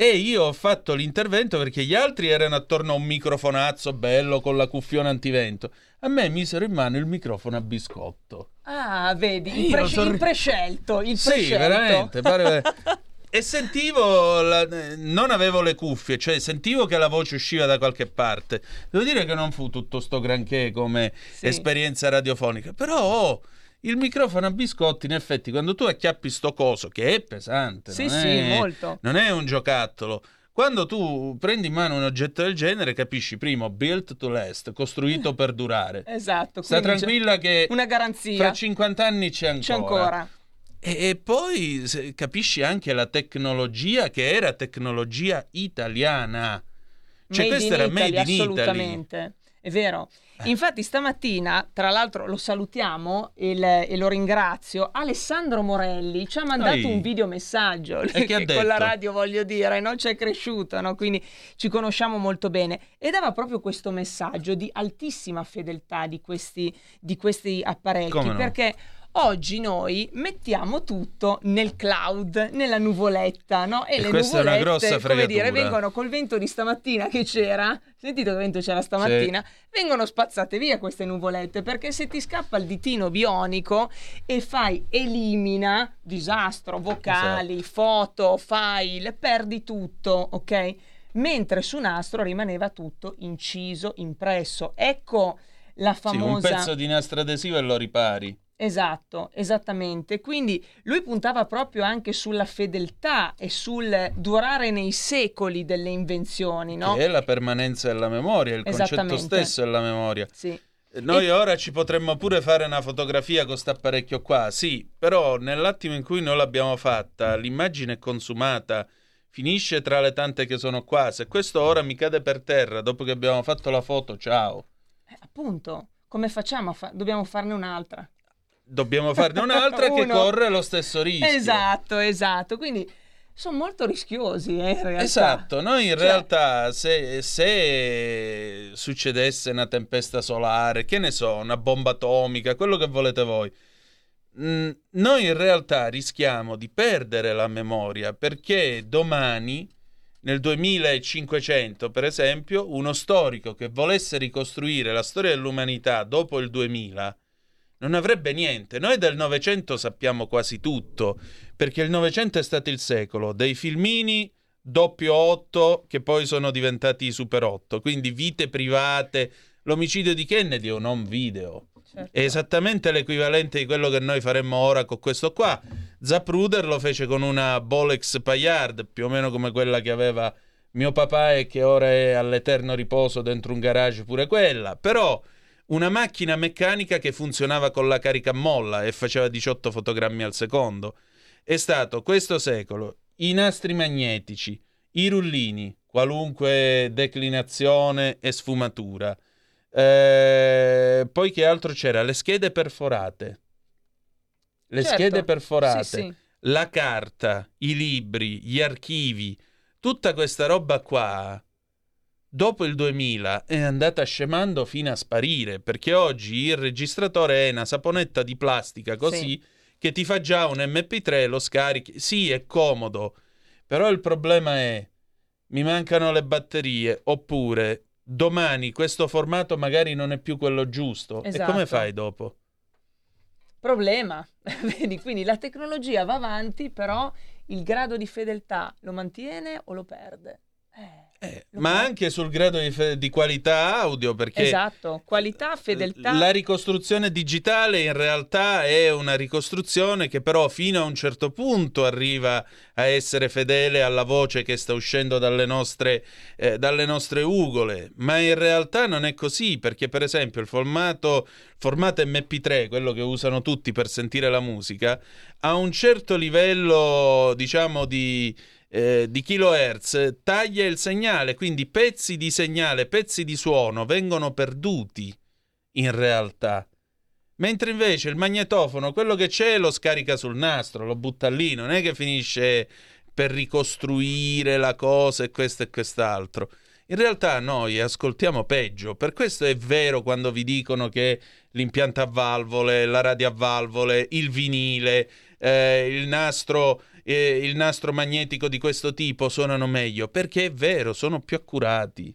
E io ho fatto l'intervento perché gli altri erano attorno a un microfonazzo bello con la cuffione antivento. A me misero in mano il microfono a biscotto. Ah, vedi, il, presce- sono- il prescelto, il Sì, prescelto. veramente. pare- *laughs* E sentivo, la- non avevo le cuffie, cioè sentivo che la voce usciva da qualche parte. Devo dire che non fu tutto sto granché come Sì. esperienza radiofonica, però oh, il microfono a biscotti, in effetti, quando tu acchiappi sto coso, che è pesante, Sì, non sì, è- molto. non è un giocattolo. Quando tu prendi in mano un oggetto del genere, capisci primo, built to last, costruito per durare. Esatto. Sta tranquilla che Una garanzia. fra 50 anni c'è ancora. C'è ancora. E, poi capisci anche la tecnologia che era tecnologia italiana. Cioè, Made questo in era Italy, made in Italy. assolutamente. È vero. Eh. Infatti stamattina, tra l'altro lo salutiamo il- e lo ringrazio, Alessandro Morelli ci ha mandato Ehi. un videomessaggio *laughs* che ha con la radio voglio dire, non c'è cresciuto, no? quindi ci conosciamo molto bene e dava proprio questo messaggio di altissima fedeltà di questi, di questi apparecchi no? perché oggi noi mettiamo tutto nel cloud, nella nuvoletta, no? E, E le questa è una nuvolette, grossa come dire, vengono col vento di stamattina che c'era, sentite che vento c'era stamattina, vengono spazzate via queste nuvolette perché se ti scappa il ditino bionico e fai elimina, disastro, vocali, Esatto. foto, file, perdi tutto, ok? Mentre su nastro rimaneva tutto inciso, impresso. Ecco la Sì, un famosa... pezzo di nastro adesivo e lo ripari. Esatto, esattamente. Quindi lui puntava proprio anche sulla fedeltà e sul durare nei secoli delle invenzioni, no? Che è la permanenza della memoria, il concetto stesso della memoria. Sì. Eh, Noi E- ora ci potremmo pure fare una fotografia con questo apparecchio qua, sì, però nell'attimo in cui noi l'abbiamo fatta, l'immagine è consumata, finisce tra le tante che sono qua. Se questo ora mi cade per terra dopo che abbiamo fatto la foto, ciao. Eh, appunto, come facciamo? a fa- Dobbiamo farne un'altra. Dobbiamo farne un'altra che *laughs* corre lo stesso rischio. Esatto, esatto. Quindi sono molto rischiosi, eh, in realtà. Esatto, noi in Cioè- realtà se, se succedesse una tempesta solare, che ne so, una bomba atomica, quello che volete voi, mm, noi in realtà rischiamo di perdere la memoria perché domani, nel 2500 per esempio, uno storico che volesse ricostruire la storia dell'umanità dopo il 2000 non avrebbe niente. Noi del Novecento sappiamo quasi tutto, perché il Novecento è stato il secolo dei filmini doppio 8 che poi sono diventati super 8, quindi vite private. L'omicidio di Kennedy è un home video. Certo. È esattamente l'equivalente di quello che noi faremmo ora con questo qua. Zapruder lo fece con una Bolex Payard, più o meno come quella che aveva mio papà e che ora è all'eterno riposo dentro un garage pure quella. Però una macchina meccanica che funzionava con la carica a molla e faceva 18 fotogrammi al secondo. È stato questo secolo i nastri magnetici, i rullini, qualunque declinazione e sfumatura. Eh, poi che altro c'era? Le schede perforate. Le Certo. schede perforate, Sì, sì. la carta, i libri, gli archivi, tutta questa roba qua dopo il 2000 è andata scemando fino a sparire perché oggi il registratore è una saponetta di plastica così Sì. che ti fa già un MP3 lo scarichi sì è comodo però il problema è mi mancano le batterie oppure domani questo formato magari non è più quello giusto e Esatto. come fai dopo? Problema. *laughs* Vedi, quindi la tecnologia va avanti, però il grado di fedeltà lo mantiene o lo perde? Eh, Eh, ma anche sul grado di, fe- di qualità audio perché Esatto, qualità, fedeltà. La ricostruzione digitale in realtà è una ricostruzione che però fino a un certo punto arriva a essere fedele alla voce che sta uscendo dalle nostre, eh, dalle nostre ugole, ma in realtà non è così perché per esempio il formato, formato MP3, quello che usano tutti per sentire la musica, ha un certo livello diciamo di eh, di kilohertz taglia il segnale, quindi pezzi di segnale, pezzi di suono vengono perduti in realtà. Mentre invece il magnetofono, quello che c'è, lo scarica sul nastro, lo butta lì, non è che finisce per ricostruire la cosa e questo e quest'altro. In realtà noi ascoltiamo peggio, per questo è vero quando vi dicono che l'impianto a valvole, la radio a valvole, il vinile, eh, il, nastro, eh, il nastro magnetico di questo tipo suonano meglio, perché è vero, sono più accurati.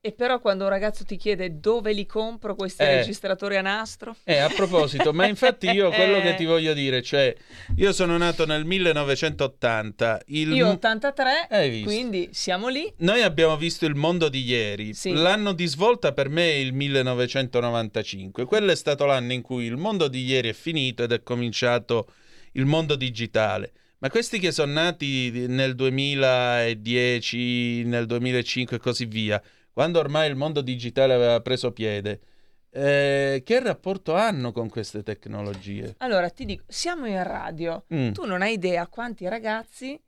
E però quando un ragazzo ti chiede dove li compro questi Eh. registratori a nastro, Eh, a proposito, ma infatti io *laughs* quello che ti voglio dire, cioè, io sono nato nel 1980, il io mo- 83, Hai visto? quindi siamo lì. Noi abbiamo visto il mondo di ieri. Sì. L'anno di svolta per me è il 1995. Quello è stato l'anno in cui il mondo di ieri è finito ed è cominciato il mondo digitale. Ma questi che sono nati nel 2010, nel 2005 e così via, quando ormai il mondo digitale aveva preso piede, eh, che rapporto hanno con queste tecnologie? Allora ti dico, siamo in radio. Mm. Tu non hai idea quanti ragazzi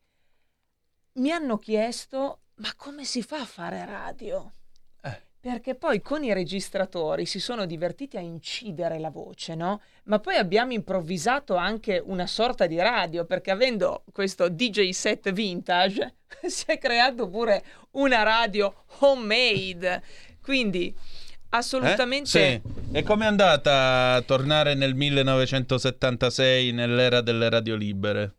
mi hanno chiesto ma come si fa a fare radio? Perché poi con i registratori si sono divertiti a incidere la voce, no? Ma poi abbiamo improvvisato anche una sorta di radio, perché avendo questo DJ set vintage *laughs* si è creato pure una radio homemade. Quindi assolutamente Eh? Sì. E com'è andata a tornare nel 1976 nell'era delle radio libere?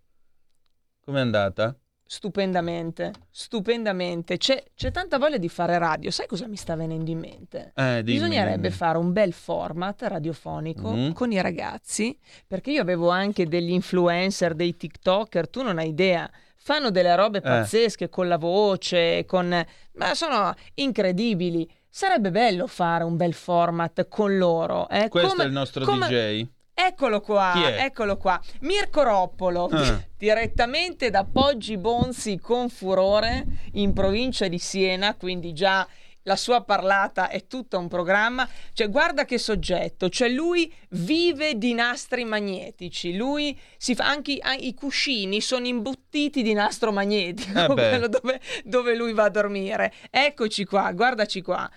Com'è andata? Stupendamente, stupendamente. C'è, c'è tanta voglia di fare radio. Sai cosa mi sta venendo in mente? Eh, dimmi, Bisognerebbe dimmi. fare un bel format radiofonico Mhm. con i ragazzi, perché io avevo anche degli influencer, dei TikToker, tu non hai idea. Fanno delle robe pazzesche con la voce, con... ma sono incredibili. Sarebbe bello fare un bel format con loro. eh? Questo Come- è il nostro come- DJ. Eccolo qua, eccolo qua. Mirko Roppolo, Ah. direttamente da Poggi Bonzi con Furore in provincia di Siena, quindi già la sua parlata è tutto un programma. Cioè, guarda che soggetto, cioè lui vive di nastri magnetici, lui si fa anche i, i cuscini sono imbottiti di nastro magnetico, Eh *laughs* dove, dove lui va a dormire. Eccoci qua, guardaci qua.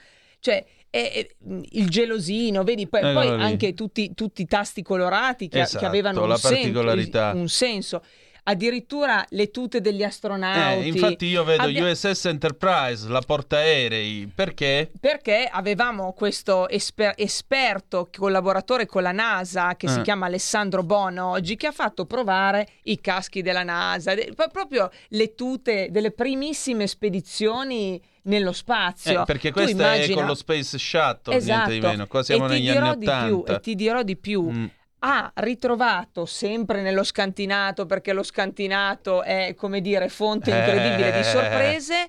Cioè, è- è- il gelosino, vedi, poi, Eccolo poi anche tutti, tutti i tasti colorati che, Esatto, che avevano un, sen- un senso. Addirittura le tute degli astronauti. Eh, infatti io vedo Abbia- USS Enterprise, la portaerei, perché? perché avevamo questo esper- esperto collaboratore con la NASA che si Eh. chiama Alessandro Bono oggi che ha fatto provare i caschi della NASA, de- proprio le tute delle primissime spedizioni nello spazio. Eh, perché Tu questa immagina- è con lo Space Shuttle, Esatto. niente di meno. Qua siamo e ti negli dirò anni di più, 80. e ti dirò di più. Mm. Ha ritrovato sempre nello scantinato, perché lo scantinato è come dire fonte incredibile Eh. di sorprese.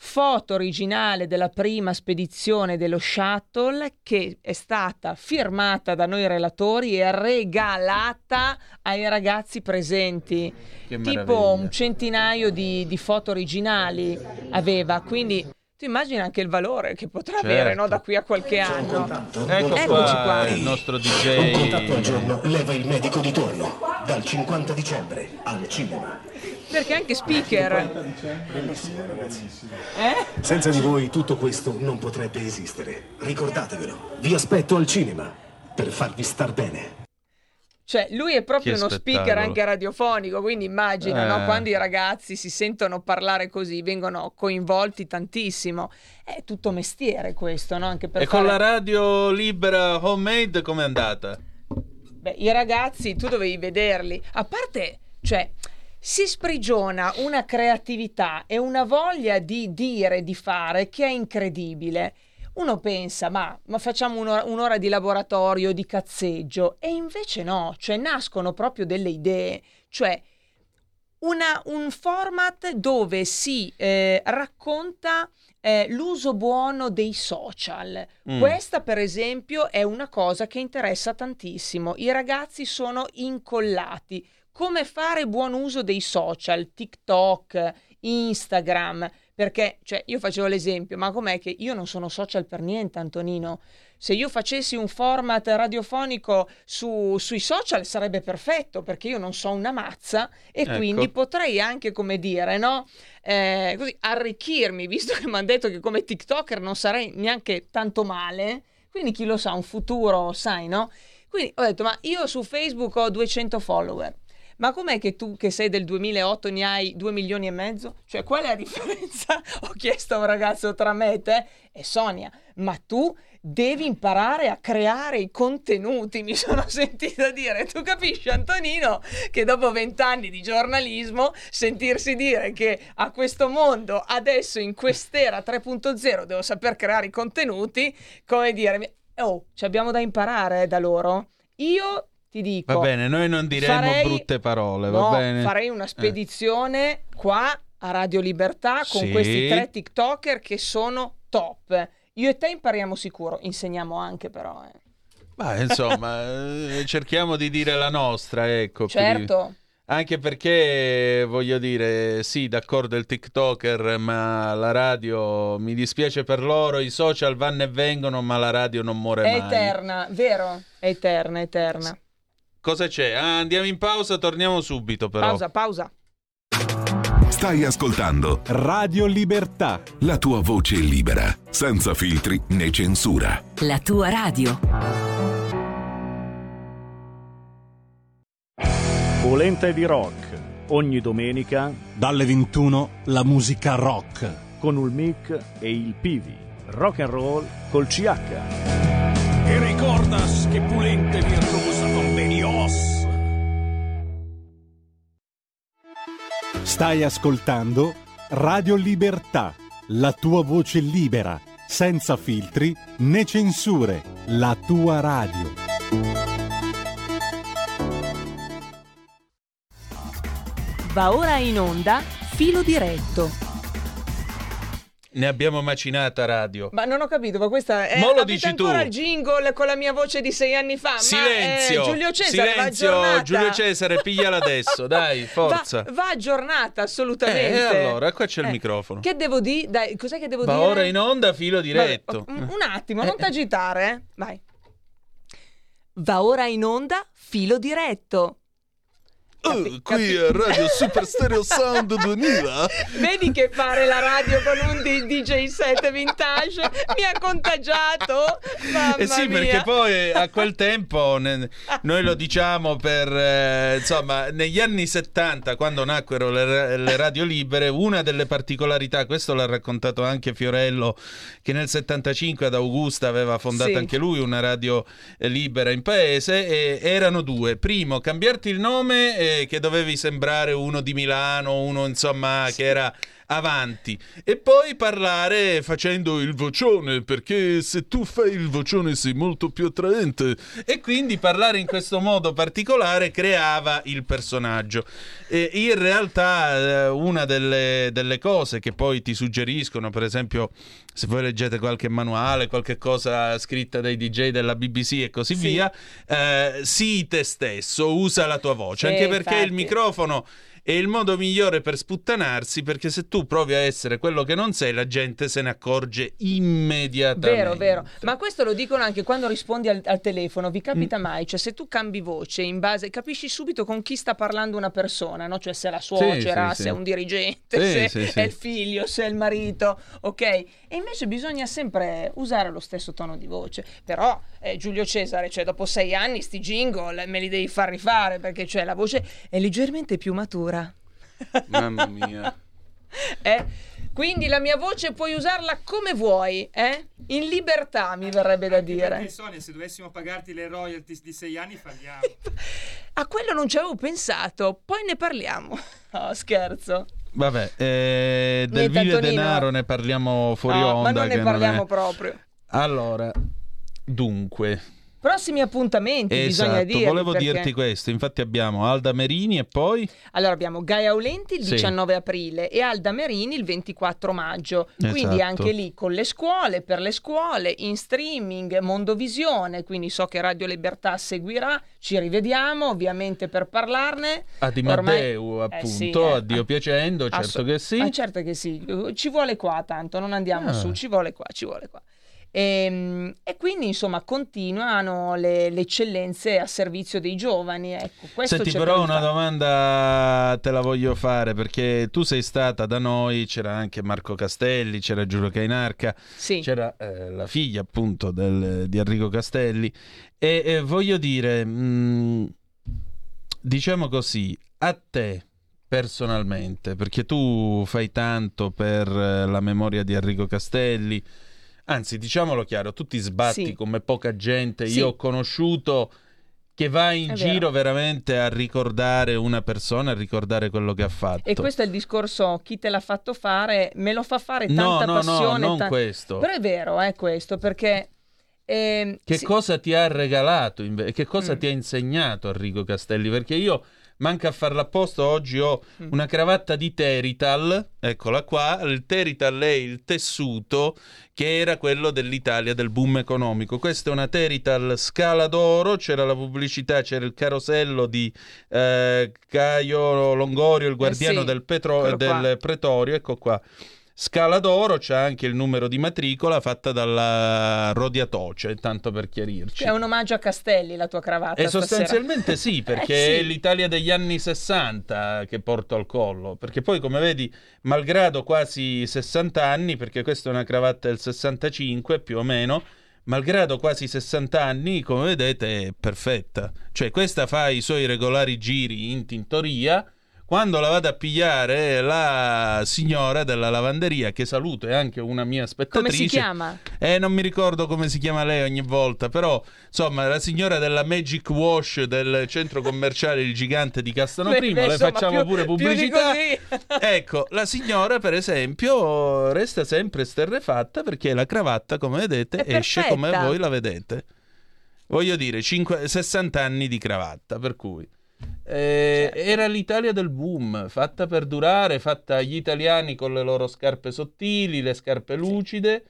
Foto originale della prima spedizione dello shuttle che è stata firmata da noi relatori e regalata ai ragazzi presenti. Che tipo meraviglia. un centinaio di, di foto originali aveva, quindi tu immagini anche il valore che potrà Certo. avere no, da qui a qualche anno. Ecco Eccoci qua, qua. il nostro Un contatto al DJ. giorno leva il medico di turno. Dal 50 dicembre al cinema. Perché anche speaker. Eh? Senza di voi tutto questo non potrebbe esistere. Ricordatevelo. Vi aspetto al cinema per farvi star bene. Cioè, lui è proprio uno speaker anche radiofonico, quindi immagina, no? Eh. quando i ragazzi si sentono parlare così, vengono coinvolti tantissimo. È tutto mestiere questo, no? Anche per E con fare- la radio libera homemade com'è andata? Beh, i ragazzi, tu dovevi vederli. A parte, cioè, si sprigiona una creatività e una voglia di dire, di fare, che è incredibile. Uno pensa, ma, ma facciamo un'ora, un'ora di laboratorio, di cazzeggio, e invece no, cioè nascono proprio delle idee, cioè una- un format dove si eh, racconta eh, l'uso buono dei social. Mm. Questa, per esempio, è una cosa che interessa tantissimo. I ragazzi sono incollati. Come fare buon uso dei social, TikTok, Instagram? Perché, cioè, io facevo l'esempio, ma com'è che io non sono social per niente, Antonino? Se io facessi un format radiofonico su- sui social sarebbe perfetto, perché io non so una mazza e Ecco. quindi potrei anche, come dire, no? Eh, così, arricchirmi, visto che mi hanno detto che come TikToker non sarei neanche tanto male, quindi chi lo sa, un futuro, sai, no? Quindi ho detto, ma io su Facebook ho 200 follower. Ma com'è che tu che sei del 2008 ne hai 2 milioni e mezzo? Cioè, qual è la *laughs* differenza? Ho chiesto a un ragazzo tra me e te e Sonia, ma tu devi imparare a creare i contenuti, mi sono *laughs* sentita dire. Tu capisci, Antonino, che dopo vent'anni di giornalismo, sentirsi dire che a questo mondo, adesso in quest'era 3.0, devo saper creare i contenuti, come dire, oh, ci abbiamo da imparare da loro. Io ti dico... Va bene, noi non diremo farei- brutte parole, No, va bene? farei una spedizione qua a Radio Libertà con Sì. questi tre TikToker che sono top. Io e te impariamo sicuro, insegniamo anche però. eh. Ma insomma, *laughs* eh, cerchiamo di dire la nostra, ecco. Certo. Anche perché voglio dire, sì, d'accordo il TikToker, ma la radio mi dispiace per loro, i social vanno e vengono, ma la radio non muore È mai. eterna, vero? È eterna, eterna. Cosa c'è? Ah, andiamo in pausa, torniamo subito però. Pausa, pausa. Stai ascoltando Radio Libertà. la tua voce libera, senza filtri né censura. La tua radio. Polenta di rock. Ogni domenica Dalle 21 la musica rock. con il mic e il Pivi. Rock and roll col CH. E ricordas che pulente virtuosa convenios. Stai ascoltando Radio Libertà. La tua voce libera, senza filtri né censure. La tua radio. Va ora in onda filo diretto. Ne abbiamo macinata radio. Ma non ho capito, ma questa è Mo lo dici ancora tu. il jingle con la mia voce di sei anni fa. Silenzio! Ma, eh, Giulio Cesare Silenzio. Giulio Cesare, pigliala *laughs* adesso, dai, forza. Va, va aggiornata assolutamente. Eh, allora, qua c'è il Eh, microfono. Che devo dire? Dai, cos'è che devo Va dire? ora in onda filo diretto. Vabbè, un, un attimo, non t'agitare, eh. Vai. Va ora in onda filo diretto. Capi- capi- Radio *laughs* Super Stereo Sound 2000. Vedi che fare la radio con un D- DJ set vintage mi ha contagiato. Mamma Eh sì, mia. perché poi a quel tempo ne- noi lo diciamo per eh, insomma, negli anni 70, quando nacquero le, le radio libere, una delle particolarità, questo l'ha raccontato anche Fiorello, che nel 75 ad Augusta aveva fondato Sì. anche lui una radio eh, libera in paese, e erano due. Primo, cambiarti il nome, che dovevi sembrare uno di Milano, uno insomma che era avanti e poi parlare facendo il vocione perché se tu fai il vocione sei molto più attraente e quindi parlare in questo modo particolare creava il personaggio e in realtà eh, una delle, delle cose che poi ti suggeriscono per esempio se voi leggete qualche manuale qualche cosa scritta dai DJ della BBC e così Sì. via eh, sii te stesso usa la tua voce Sì, anche perché il infatti. microfono è il modo migliore per sputtanarsi perché se tu provi a essere quello che non sei, la gente se ne accorge immediatamente. Vero, vero. Ma questo lo dicono anche quando rispondi al, al telefono. Vi capita Mm. mai? Cioè, se tu cambi voce in base, capisci subito con chi sta parlando una persona, no? Cioè, se è la suocera, sì, se sì. è un dirigente, Sì, se è il figlio, se è il marito, ok? E invece bisogna sempre usare lo stesso tono di voce. Però, eh, Giulio Cesare, cioè, dopo sei anni, sti jingle me li devi far rifare perché, cioè, la voce è leggermente più matura. Mamma mia. Eh? Quindi la mia voce puoi usarla come vuoi, eh? In libertà mi verrebbe da dire. Perché Sonia, se dovessimo pagarti le royalties di sei anni, falliamo. *laughs* A quello non ci avevo pensato, poi ne parliamo. *laughs* No, scherzo. Vabbè, eh, del Antonino. denaro ne parliamo fuori No, onda. ma non ne parliamo è- proprio. Allora, dunque, Prossimi appuntamenti, bisogna esatto, dirli, volevo perché- dirti questo. Infatti abbiamo Alda Merini e poi... Allora abbiamo Gaia Aulenti il Sì. 19 aprile e Alda Merini il 24 maggio. Quindi Esatto. anche lì con le scuole, per le scuole, in streaming, Mondovisione, quindi so che Radio Libertà seguirà. Ci rivediamo ovviamente per parlarne. A Di Ormai- Matteo, Eh appunto, sì, eh. a Dio piacendo, certo Asso- che sì. Ah, certo che sì, ci vuole qua tanto, non andiamo Ah. su, ci vuole qua, ci vuole qua. E, e quindi insomma continuano le, le eccellenze a servizio dei giovani. Ecco, Senti, però una domanda te la voglio fare perché tu sei stata da noi, c'era anche Marco Castelli, c'era Giulio Cainarca, Sì. c'era eh, la figlia appunto del- di Enrico Castelli e, e voglio dire, mh, diciamo così, a te personalmente, perché tu fai tanto per eh, la memoria di Enrico Castelli, anzi diciamolo chiaro, tu ti sbatti Sì. come poca gente, Sì. io ho conosciuto che va in È giro vero. veramente a ricordare una persona, a ricordare quello che ha fatto. E questo è il discorso, chi te l'ha fatto fare, me lo fa fare No, tanta no, no, passione. non ta- questo. Però è vero, è questo, perché... ehm, Che sì- cosa ti ha regalato, inve- che cosa Mm. ti ha insegnato Enrico Castelli? Perché io, manca a farla apposta, oggi ho Mm. una cravatta di Terital, eccola qua, il Terital è il tessuto che era quello dell'Italia, del boom economico. Questa è una Terital scala d'oro, c'era la pubblicità, c'era il carosello di eh, Caio Longorio, il guardiano sì, del, petro- del pretorio, ecco qua. Scala d'oro, c'è anche il numero di matricola fatta dalla Rodia Toce, tanto per chiarirci. È un omaggio a Castelli la tua cravatta E stasera. sostanzialmente sì, *laughs* perché Eh, sì. è l'Italia degli anni 60 che porto al collo. Perché poi, come vedi, malgrado quasi 60 anni, perché questa è una cravatta del 65 più o meno, malgrado quasi 60 anni, come vedete, è perfetta. Cioè, questa fa i suoi regolari giri in tintoria. Quando la vado a pigliare la signora della lavanderia, che saluto, è anche una mia Come spettatrice. si chiama? Eh, non mi ricordo come si chiama lei ogni volta, però insomma, la signora della Magic Wash del centro commerciale Il Gigante di Castano Primo, le facciamo più- pure pubblicità. *laughs* ecco, la signora, per esempio, resta sempre sterrefatta perché la cravatta, come vedete, È esce come perfetta. voi la vedete. Voglio dire, cinque- 60 anni di cravatta, per cui. Eh, Certo. Era l'Italia del boom, fatta per durare, fatta agli italiani con le loro scarpe sottili, le scarpe lucide,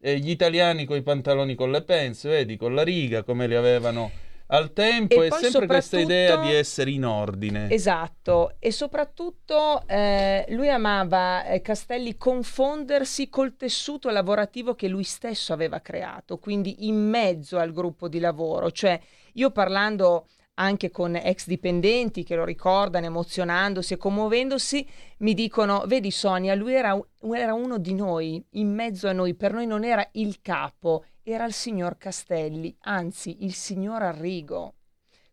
e gli italiani con i pantaloni con le pence, vedi, con la riga, come li avevano al tempo, E e, sempre questa idea di essere in ordine. Esatto, e soprattutto eh, lui amava eh, Castelli confondersi col tessuto lavorativo che lui stesso aveva creato, quindi in mezzo al gruppo di lavoro, cioè io parlando anche con ex dipendenti che lo ricordano emozionandosi e commuovendosi, mi dicono, vedi Sonia, lui era, era uno di noi, in mezzo a noi, per noi non era il capo, era il signor Castelli, anzi il signor Arrigo.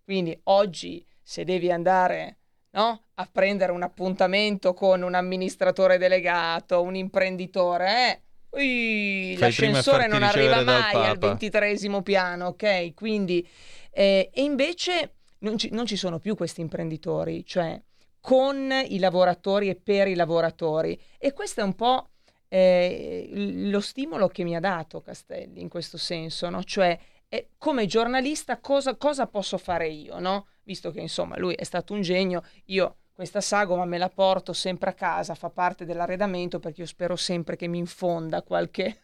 Quindi oggi se devi andare no, a prendere un appuntamento con un amministratore delegato, un imprenditore, eh, ui, l'ascensore non arriva mai al ventitresimo piano, ok? Quindi, eh, e invece non ci, non ci sono più questi imprenditori, cioè con i lavoratori e per i lavoratori. E questo è un po' eh, lo stimolo che mi ha dato Castelli in questo senso, no? Cioè, eh, come giornalista cosa, cosa posso fare io, no? Visto che insomma lui è stato un genio, io questa sagoma me la porto sempre a casa, fa parte dell'arredamento perché io spero sempre che mi infonda qualche,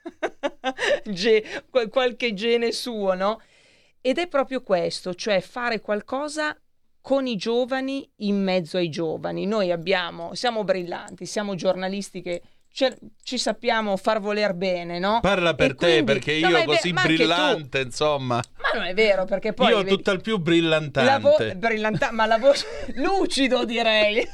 *laughs* ge- qual- qualche gene suo, no? Ed è proprio questo, cioè fare qualcosa con i giovani in mezzo ai giovani. Noi abbiamo, siamo brillanti, siamo giornalisti che ce- ci sappiamo far voler bene, no? Parla per E te, quindi- perché No, io ve- così tu. brillante, insomma. Ma non è vero, perché poi... io ho vedi- tutt'al più la brillantante. vo- brillanta- ma la voce *laughs* lucido direi. *laughs*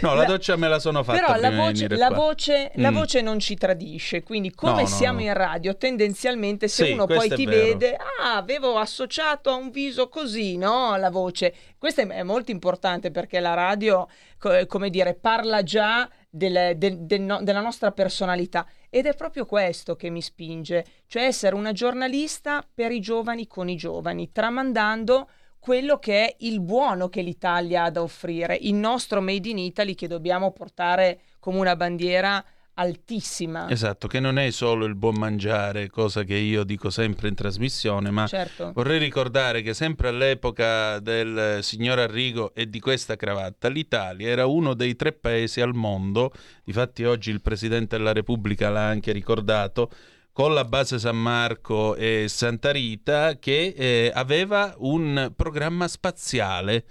No, la doccia me la sono fatta Però la voce, la, voce, la Mm. voce non ci tradisce, quindi come No, no, siamo no. in radio, tendenzialmente se Sì, uno poi ti vero. vede, ah, avevo associato a un viso così, no? La voce. Questo è, è molto importante perché la radio, co- come dire, parla già del- del- del no- della nostra personalità. Ed è proprio questo che mi spinge, cioè essere una giornalista per i giovani con i giovani, tramandando quello che è il buono che l'Italia ha da offrire, il nostro Made in Italy che dobbiamo portare come una bandiera altissima. Esatto, che non è solo il buon mangiare, cosa che io dico sempre in trasmissione, ma Certo. vorrei ricordare che sempre all'epoca del signor Arrigo e di questa cravatta, l'Italia era uno dei tre paesi al mondo, difatti oggi il Presidente della Repubblica l'ha anche ricordato, con la base San Marco e Santa Rita, che eh, aveva un programma spaziale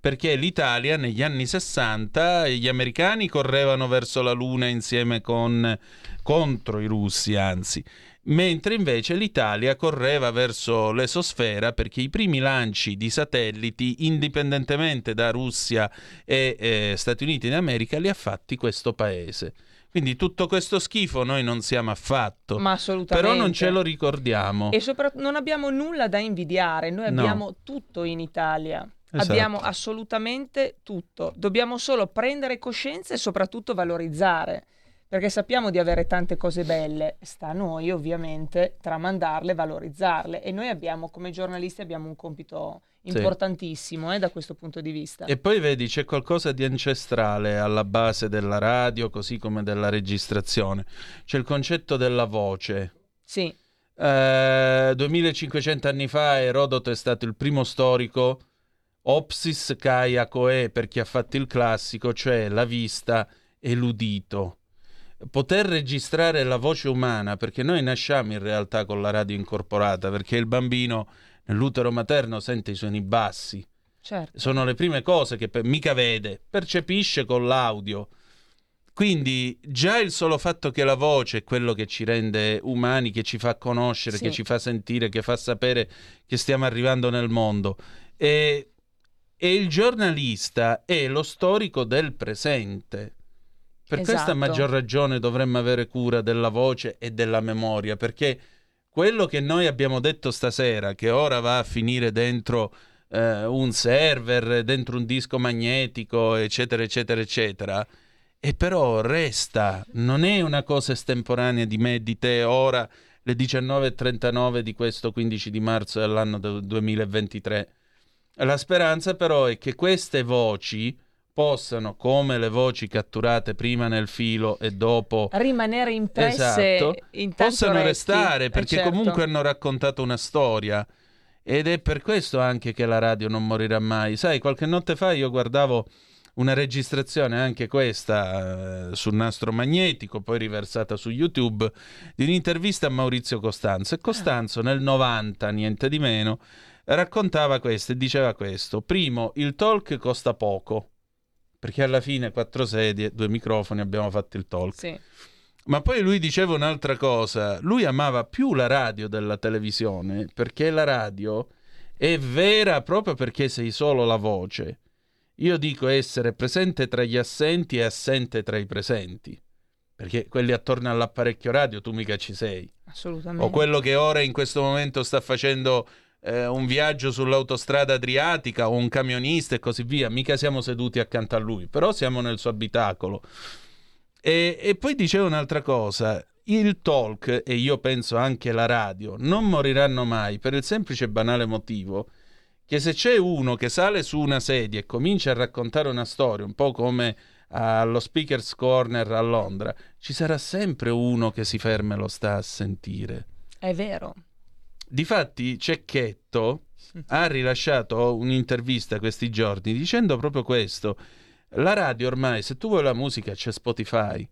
perché l'Italia negli anni 60 gli americani correvano verso la Luna insieme con contro i russi, anzi, mentre invece l'Italia correva verso l'esosfera perché i primi lanci di satelliti, indipendentemente da Russia e eh, Stati Uniti d'America, li ha fatti questo paese. Quindi tutto questo schifo noi non siamo affatto, Ma assolutamente. però non ce lo ricordiamo. E soprattutto non abbiamo nulla da invidiare, noi No. abbiamo tutto in Italia. Esatto. Abbiamo assolutamente tutto. Dobbiamo solo prendere coscienza e soprattutto valorizzare. Perché sappiamo di avere tante cose belle, sta a noi ovviamente tramandarle, valorizzarle e noi abbiamo come giornalisti abbiamo un compito Sì. importantissimo eh, da questo punto di vista. E poi vedi, c'è qualcosa di ancestrale alla base della radio, così come della registrazione. C'è il concetto della voce. Sì, Eh, 2500 anni fa Erodoto è stato il primo storico opsis kai akoe per chi ha fatto il classico, cioè la vista e l'udito. Poter registrare la voce umana, perché noi nasciamo in realtà con la radio incorporata, perché il bambino nell'utero materno sente i suoni bassi, certo. sono le prime cose che per- mica vede, percepisce con l'audio. Quindi già il solo fatto che la voce è quello che ci rende umani, che ci fa conoscere, Sì. che ci fa sentire, che fa sapere che stiamo arrivando nel mondo. E, e il giornalista è lo storico del presente. Per questa Esatto. maggior ragione dovremmo avere cura della voce e della memoria, perché quello che noi abbiamo detto stasera, che ora va a finire dentro eh, un server, dentro un disco magnetico, eccetera, eccetera, eccetera, e però resta, non è una cosa estemporanea di me di te ora, le 19.39 di questo 15 di marzo dell'anno del 2023. La speranza però è che queste voci possano, come le voci catturate prima nel filo e dopo Rimanere impresse Esatto. possano resti. restare Eh, perché certo. comunque hanno raccontato una storia ed è per questo anche che la radio non morirà mai. Sai, qualche notte fa io guardavo una registrazione, anche questa, eh, sul nastro magnetico, poi riversata su YouTube, di un'intervista a Maurizio Costanzo. E Costanzo nel 90, niente di meno, raccontava questo e diceva questo. Primo, il talk costa poco, perché alla fine quattro sedie, due microfoni, abbiamo fatto il talk. Sì. Ma poi lui diceva un'altra cosa, lui amava più la radio della televisione perché la radio è vera proprio perché sei solo la voce. Io dico essere presente tra gli assenti e assente tra i presenti, perché quelli attorno all'apparecchio radio tu mica ci sei. Assolutamente. O quello che ora in questo momento sta facendo eh, un viaggio sull'autostrada adriatica o un camionista e così via, mica siamo seduti accanto a lui, però siamo nel suo abitacolo. E, e poi diceva un'altra cosa, il talk e io penso anche la radio non moriranno mai per il semplice e banale motivo che se c'è uno che sale su una sedia e comincia a raccontare una storia, un po' come allo Speaker's Corner a Londra, ci sarà sempre uno che si ferma e lo sta a sentire. È vero. Difatti, Cecchetto ha rilasciato un'intervista questi giorni dicendo proprio questo. La radio ormai, se tu vuoi la musica, c'è Spotify,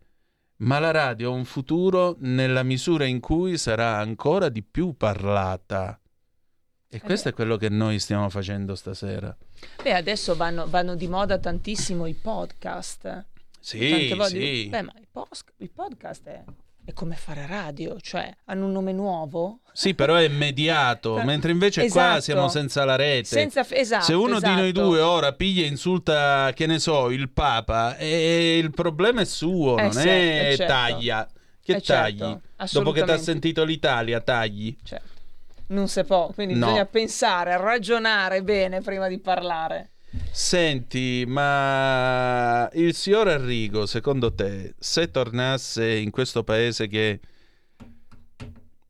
ma la radio ha un futuro nella misura in cui sarà ancora di più parlata. E questo è quello che noi stiamo facendo stasera. Beh, adesso vanno, vanno di moda tantissimo i podcast. Sì, Tante volte- sì. Beh, ma il, post- il podcast è, è come fare radio, cioè hanno un nome nuovo. Sì, però è mediato, *laughs* mentre invece qua Esatto. siamo senza la rete. Senza f- esatto, Se uno di noi esatto. due ora piglia e insulta, che ne so, il Papa, e il problema è suo, Eh non sì, è eh certo. taglia. Che Eh certo, tagli? Dopo che ti ha sentito l'Italia, tagli. Certo. Non si può, quindi No. bisogna pensare, ragionare bene prima di parlare. Senti, ma il signor Arrigo, secondo te, se tornasse in questo paese che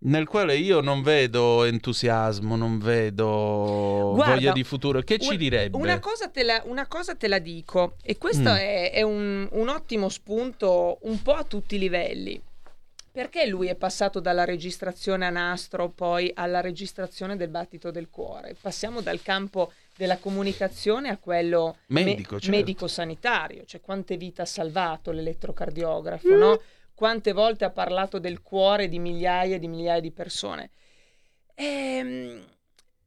nel quale io non vedo entusiasmo, non vedo Guarda, voglia di futuro, che ci un- direbbe? Una cosa te la, una cosa te la dico, e questo Mm. è, è un, un ottimo spunto un po' a tutti i livelli. Perché lui è passato dalla registrazione a nastro poi alla registrazione del battito del cuore? Passiamo dal campo della comunicazione a quello me- Medico, certo. medico-sanitario, cioè quante vite ha salvato l'elettrocardiografo, no? Quante volte ha parlato del cuore di migliaia e di migliaia di persone. Ehm,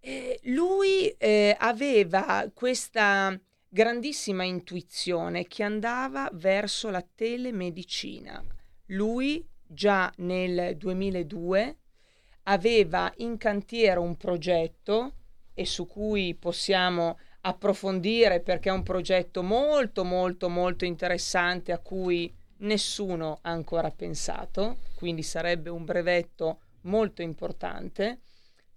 eh, lui eh, aveva questa grandissima intuizione che andava verso la telemedicina. Lui già nel 2002 aveva in cantiere un progetto e su cui possiamo approfondire perché è un progetto molto molto molto interessante a cui nessuno ha ancora pensato, quindi sarebbe un brevetto molto importante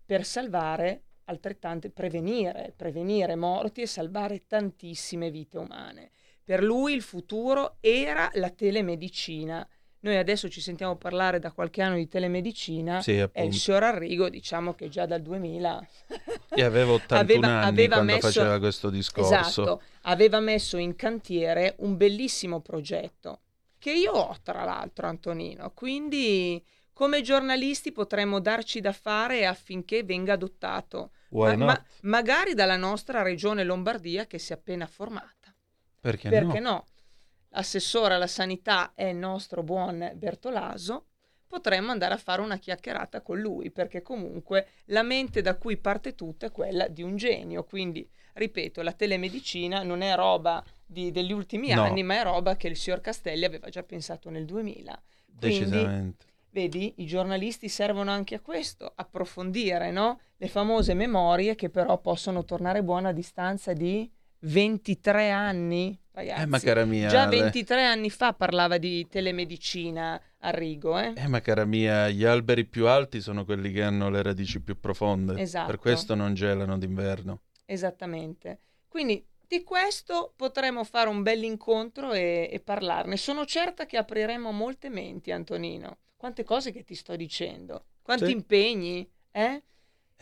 per salvare altrettante, prevenire, prevenire morti e salvare tantissime vite umane. Per lui il futuro era la telemedicina. Noi adesso ci sentiamo parlare da qualche anno di telemedicina Sì, e il signor Arrigo diciamo che già dal 2000 E *laughs* aveva 81 Aveva- anni aveva quando messo- faceva questo discorso. Esatto, aveva messo in cantiere un bellissimo progetto che io ho tra l'altro Antonino, quindi come giornalisti potremmo darci da fare affinché venga adottato, Ma- ma- magari dalla nostra regione Lombardia che si è appena formata. Perché, Perché no? no? L'assessore alla sanità è il nostro buon Bertolaso. Potremmo andare a fare una chiacchierata con lui, perché comunque la mente da cui parte tutto è quella di un genio. Quindi, ripeto, la telemedicina non è roba di- degli ultimi No. anni, ma è roba che il signor Castelli aveva già pensato nel 2000. Quindi, Decisamente. Vedi, i giornalisti servono anche a questo, approfondire, no? Le famose memorie che però possono tornare buone a distanza di 23 anni, ragazzi. Eh, ma cara mia, Già le- 23 anni fa parlava di telemedicina a Rigo, eh? Eh, ma cara mia, gli alberi più alti sono quelli che hanno le radici più profonde. Esatto. Per questo non gelano d'inverno. Esattamente. Quindi di questo potremo fare un bell'incontro e, e parlarne. Sono certa che apriremo molte menti, Antonino. Quante cose che ti sto dicendo, quanti Sì. impegni, eh?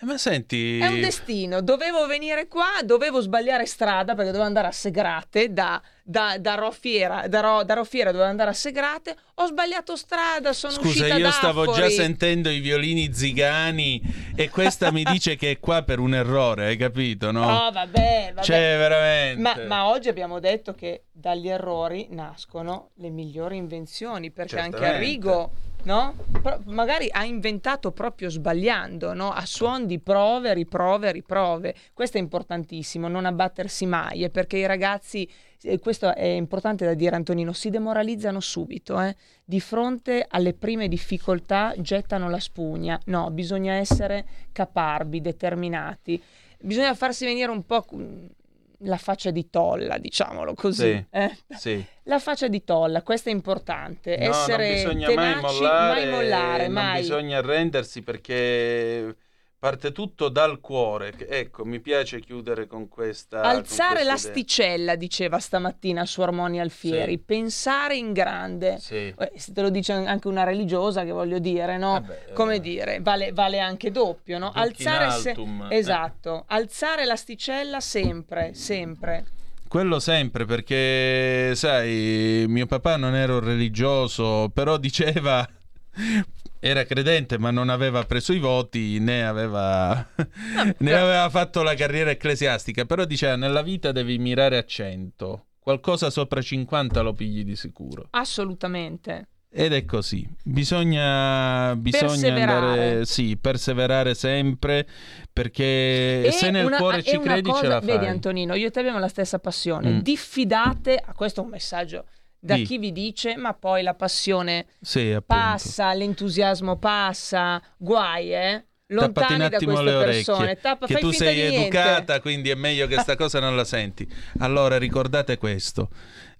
Eh, ma senti... È un destino, dovevo venire qua, dovevo sbagliare strada perché dovevo andare a Segrate, da, da, da Roffiera, da, Ro- da Roffiera dovevo andare a Segrate, ho sbagliato strada, sono Scusa, uscita io da stavo già sentendo i violini zigani e questa mi dice che è qua per un errore, hai capito, no? No, vabbè, vabbè. Cioè, veramente. Ma, ma oggi abbiamo detto che dagli errori nascono le migliori invenzioni, perché anche Certamente. Arrigo, no? Pro- magari ha inventato proprio sbagliando, no? A suon di prove, riprove, riprove. Questo è importantissimo, non abbattersi mai, eh, perché i ragazzi, eh, questo è importante da dire Antonino, si demoralizzano subito, eh. Di fronte alle prime difficoltà gettano la spugna. No, bisogna essere caparbi, determinati. Bisogna farsi venire un po' la faccia di tolla, diciamolo così. Sì, eh. sì. La faccia di tolla, questo è importante. No, Essere non bisogna tenaci, mai mollare, mai mollare, non mai. bisogna arrendersi perché parte tutto dal cuore. Ecco, mi piace chiudere con questa... con Alzare idea. l'asticella, diceva stamattina su Armoni Alfieri, Sì. pensare in grande. Sì. Eh, Se te lo dice anche una religiosa, che voglio dire, no? Vabbè, Come eh. dire, vale, vale anche doppio, no? Alzare se- altum, eh. Esatto, alzare l'asticella sempre, sempre. Quello sempre perché, sai, mio papà non era un religioso, però diceva, era credente ma non aveva preso i voti né aveva, *laughs* né aveva fatto la carriera ecclesiastica, però diceva nella vita devi mirare a 100, qualcosa sopra 50 lo pigli di sicuro. Assolutamente. Ed è così, bisogna, bisogna Perseverare. andare, sì, perseverare sempre perché E se nel una- cuore ci credi cosa- ce la fai. Vedi Antonino, io e te abbiamo la stessa passione. Mm. Diffidate, a questo è un messaggio da Di. chi vi dice, ma poi la passione Sì, passa, l'entusiasmo passa, guai, eh? Tappati Lontani un da attimo queste le persone. orecchie, Tappa- che tu sei educata, quindi è meglio che sta *laughs* cosa non la senti. Allora ricordate questo,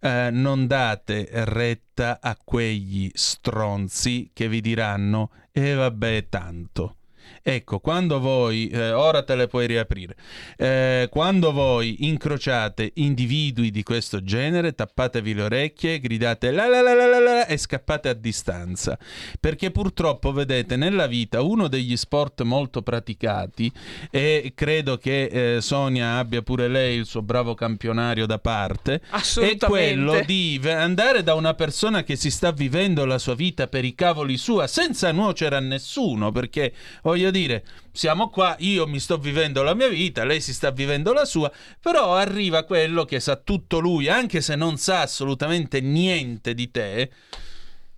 eh, non date retta a quegli stronzi che vi diranno e vabbè tanto. Ecco, quando voi, eh, ora te le puoi riaprire, eh, quando voi incrociate individui di questo genere, tappatevi le orecchie, gridate la la la la la la e scappate a distanza. Perché purtroppo, vedete, nella vita uno degli sport molto praticati, e credo che eh, Sonia abbia pure lei il suo bravo campionario da parte, è quello di andare da una persona che si sta vivendo la sua vita per i cavoli sua senza nuocere a nessuno, perché voglio dire, siamo qua, io mi sto vivendo la mia vita, lei si sta vivendo la sua, però arriva quello che sa tutto lui, anche se non sa assolutamente niente di te.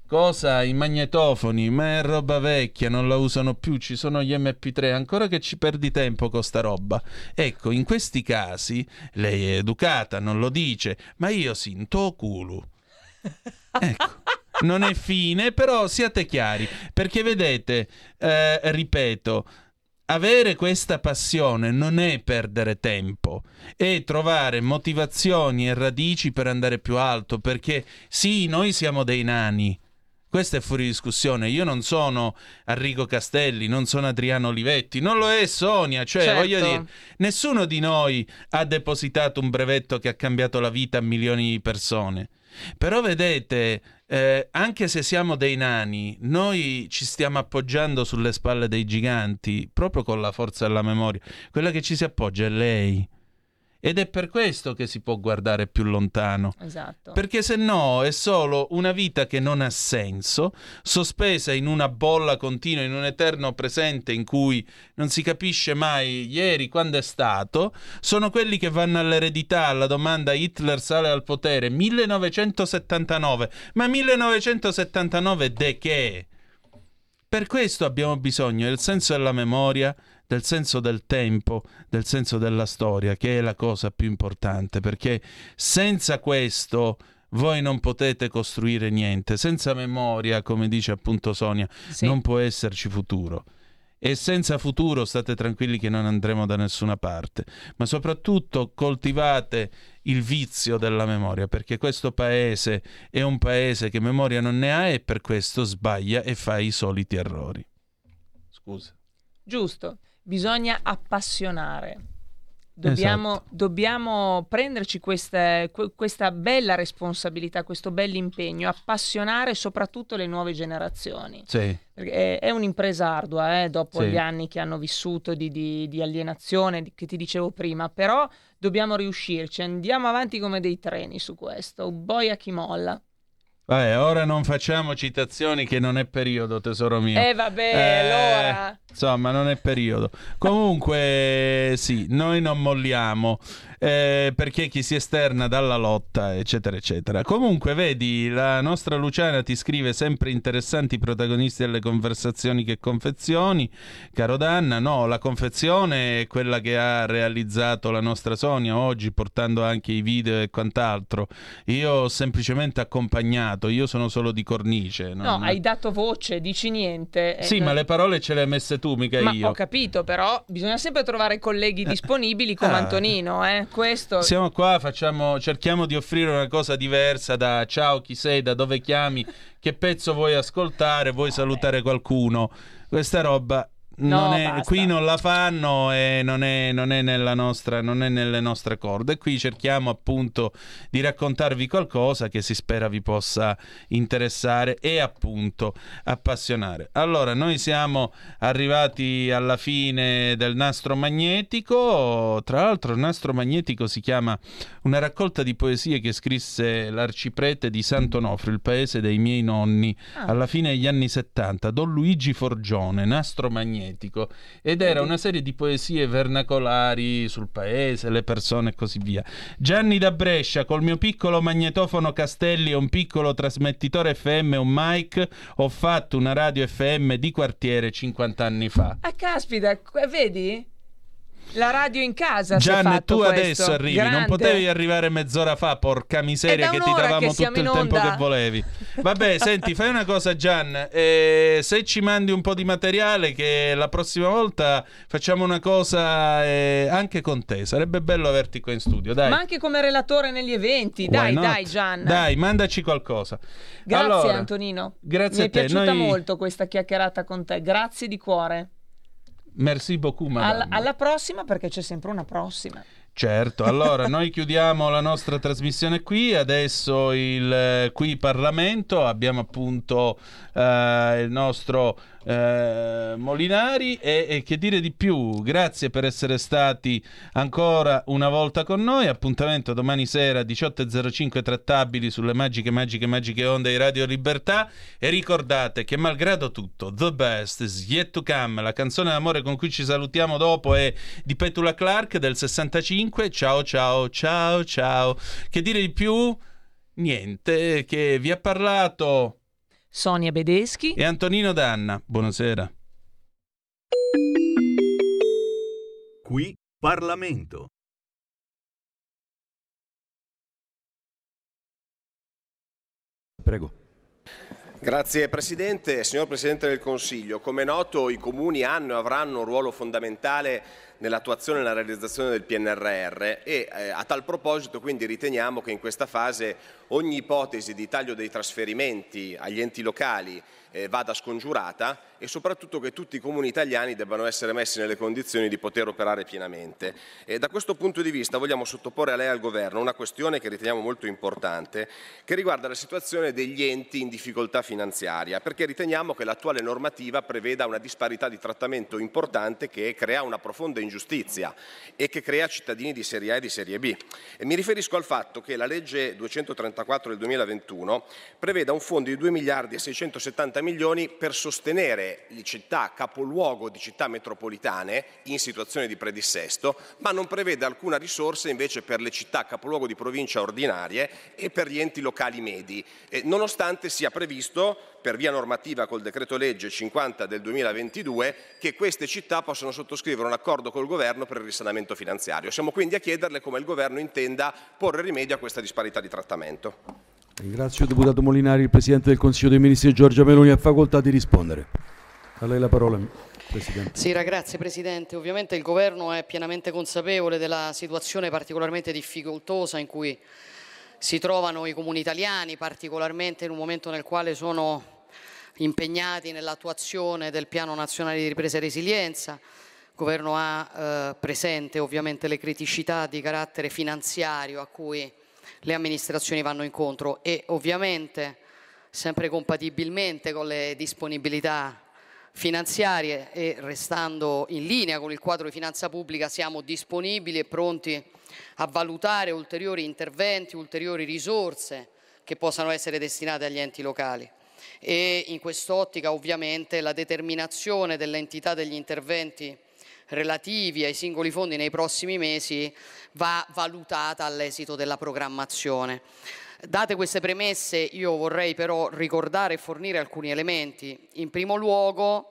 Cosa? I magnetofoni, ma è roba vecchia, non la usano più, ci sono gli MP3, ancora che ci perdi tempo con sta roba. Ecco, in questi casi lei è educata, non lo dice, ma io sinto culo. *laughs* Ecco. Non è fine, però siate chiari, perché vedete, eh, ripeto, avere questa passione non è perdere tempo, è trovare motivazioni e radici per andare più alto, perché sì, noi siamo dei nani. Questo è fuori discussione. Io non sono Arrigo Castelli, non sono Adriano Olivetti, non lo è Sonia. Cioè, Certo. voglio dire, nessuno di noi ha depositato un brevetto che ha cambiato la vita a milioni di persone. Però vedete, eh, anche se siamo dei nani, noi ci stiamo appoggiando sulle spalle dei giganti, proprio con la forza della memoria. Quella che ci si appoggia è lei. Ed è per questo che si può guardare più lontano. Esatto. Perché se no è solo una vita che non ha senso, sospesa in una bolla continua, in un eterno presente in cui non si capisce mai ieri quando è stato. Sono quelli che vanno all'eredità, alla domanda Hitler sale al potere 1979. Ma 1979 de che? Per questo abbiamo bisogno del senso della memoria, del senso del tempo, del senso della storia, che è la cosa più importante, perché senza questo voi non potete costruire niente. Senza memoria, come dice appunto Sonia, Sì. non può esserci futuro. E senza futuro state tranquilli che non andremo da nessuna parte. Ma soprattutto coltivate il vizio della memoria, perché questo paese è un paese che memoria non ne ha e per questo sbaglia e fa i soliti errori. Scusa. Giusto, bisogna appassionare. Dobbiamo, Esatto. dobbiamo prenderci queste- que- questa bella responsabilità, questo bell'impegno, appassionare soprattutto le nuove generazioni. Sì. Perché è, è un'impresa ardua, eh, dopo Sì. gli anni che hanno vissuto di, di- di alienazione, di- che ti dicevo prima, però dobbiamo riuscirci, andiamo avanti come dei treni su questo, boia chi molla. Vabbè, ora non facciamo citazioni che non è periodo, tesoro mio. Eh vabbè, Eh, allora... Insomma, non è periodo. Comunque, sì, noi non molliamo eh, perché chi si esterna dalla lotta, eccetera, eccetera. Comunque, vedi, la nostra Luciana ti scrive sempre interessanti protagonisti delle conversazioni che confezioni. Caro Danna, no, la confezione è quella che ha realizzato la nostra Sonia oggi, portando anche i video e quant'altro. Io ho semplicemente accompagnato, io sono solo di cornice. No, non- hai dato voce, dici niente. eh, Sì, no- ma le parole ce le hai messe tu, mica Ma io. ho capito, però bisogna sempre trovare colleghi disponibili come Ah. Antonino, eh? Questo... Siamo qua, facciamo, cerchiamo di offrire una cosa diversa da ciao chi sei, da dove chiami, che pezzo vuoi ascoltare, vuoi salutare qualcuno. Questa roba non No, è- qui non la fanno e non è, non è nella nostra, non è nelle nostre corde. Qui cerchiamo appunto di raccontarvi qualcosa che si spera vi possa interessare e appunto appassionare. Allora, noi siamo arrivati alla fine del nastro magnetico. Tra l'altro, il nastro magnetico si chiama una raccolta di poesie che scrisse l'arciprete di Sant'Onofrio, il paese dei miei nonni, Ah. alla fine degli anni 70, Don Luigi Forgione, nastro magnetico. Ed era una serie di poesie vernacolari sul paese, le persone e così via. Gianni da Brescia, col mio piccolo magnetofono Castelli e un piccolo trasmettitore FM un mic, ho fatto una radio FM di quartiere 50 anni fa. Ah, caspita, vedi? La radio in casa è Gian, tu questo. adesso arrivi, non Grande. potevi arrivare mezz'ora fa, porca miseria, È che ti davamo che tutto il tempo che volevi. Vabbè, *laughs* senti, fai una cosa, Gian, eh, se ci mandi un po' di materiale, che la prossima volta facciamo una cosa eh, anche con te. Sarebbe bello averti qua in studio, dai. Ma anche come relatore negli eventi. Dai, dai, Gian. Dai, mandaci qualcosa. Grazie Allora, Antonino. Grazie Mi a è te. piaciuta Noi- molto questa chiacchierata con te. Grazie di cuore. Merci beaucoup, madame. Alla, alla prossima perché c'è sempre una prossima. Certo, allora *laughs* noi chiudiamo la nostra trasmissione qui, adesso il eh, qui Parlamento, abbiamo appunto eh, il nostro eh, Molinari e, e che dire di più, grazie per essere stati ancora una volta con noi, appuntamento domani sera 18.05 trattabili sulle magiche, magiche, magiche onde di Radio Libertà e ricordate che malgrado tutto, The Best is Yet to Come, la canzone d'amore con cui ci salutiamo dopo è di Petula Clark del 65. Ciao ciao ciao ciao. Che dire di più? Niente, che vi ha parlato Sonia Bedeschi. e Antonino Danna. Buonasera. Qui Parlamento. Prego. Grazie Presidente. Signor Presidente del Consiglio, come è noto i comuni hanno e avranno un ruolo fondamentale nell'attuazione e nella realizzazione del PNRR e eh, a tal proposito quindi riteniamo che in questa fase ogni ipotesi di taglio dei trasferimenti agli enti locali eh, vada scongiurata e soprattutto che tutti i comuni italiani debbano essere messi nelle condizioni di poter operare pienamente. E da questo punto di vista vogliamo sottoporre a lei e al Governo una questione che riteniamo molto importante, che riguarda la situazione degli enti in difficoltà finanziaria, perché riteniamo che l'attuale normativa preveda una disparità di trattamento importante che crea una profonda ingiustizia e che crea cittadini di serie A e di serie B. E mi riferisco al fatto che la legge 234 del 2021 preveda un fondo di 2 miliardi e 670 milioni per sostenere le città capoluogo di città metropolitane in situazione di predissesto, ma non prevede alcuna risorsa invece per le città capoluogo di provincia ordinarie e per gli enti locali medi, eh, nonostante sia previsto per via normativa col decreto legge 50 del 2022 che queste città possono sottoscrivere un accordo col governo per il risanamento finanziario. Siamo quindi a chiederle come il governo intenda porre rimedio a questa disparità di trattamento. Ringrazio il deputato Molinari, il Presidente del Consiglio dei Ministri Giorgia Meloni ha facoltà di rispondere. A lei la parola, Presidente. Sì, grazie Presidente. Ovviamente il Governo è pienamente consapevole della situazione particolarmente difficoltosa in cui si trovano i comuni italiani, particolarmente in un momento nel quale sono impegnati nell'attuazione del Piano Nazionale di Ripresa e Resilienza. Il Governo ha eh, presente ovviamente le criticità di carattere finanziario a cui le amministrazioni vanno incontro e ovviamente sempre compatibilmente con le disponibilità finanziarie e restando in linea con il quadro di finanza pubblica siamo disponibili e pronti a valutare ulteriori interventi, ulteriori risorse che possano essere destinate agli enti locali e in quest'ottica ovviamente la determinazione dell'entità degli interventi relativi ai singoli fondi nei prossimi mesi va valutata all'esito della programmazione. Date queste premesse io vorrei però ricordare e fornire alcuni elementi. In primo luogo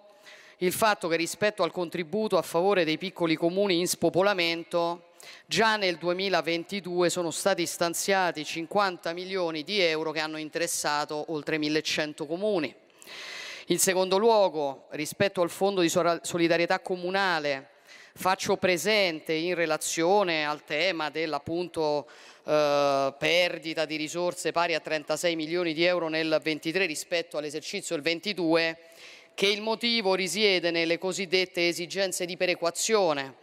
il fatto che rispetto al contributo a favore dei piccoli comuni in spopolamento già nel 2022 sono stati stanziati 50 milioni di euro che hanno interessato oltre 1100 comuni. In secondo luogo, rispetto al Fondo di solidarietà comunale, faccio presente in relazione al tema dell'appunto eh, perdita di risorse pari a 36 milioni di euro nel 23 rispetto all'esercizio del 22 che il motivo risiede nelle cosiddette esigenze di perequazione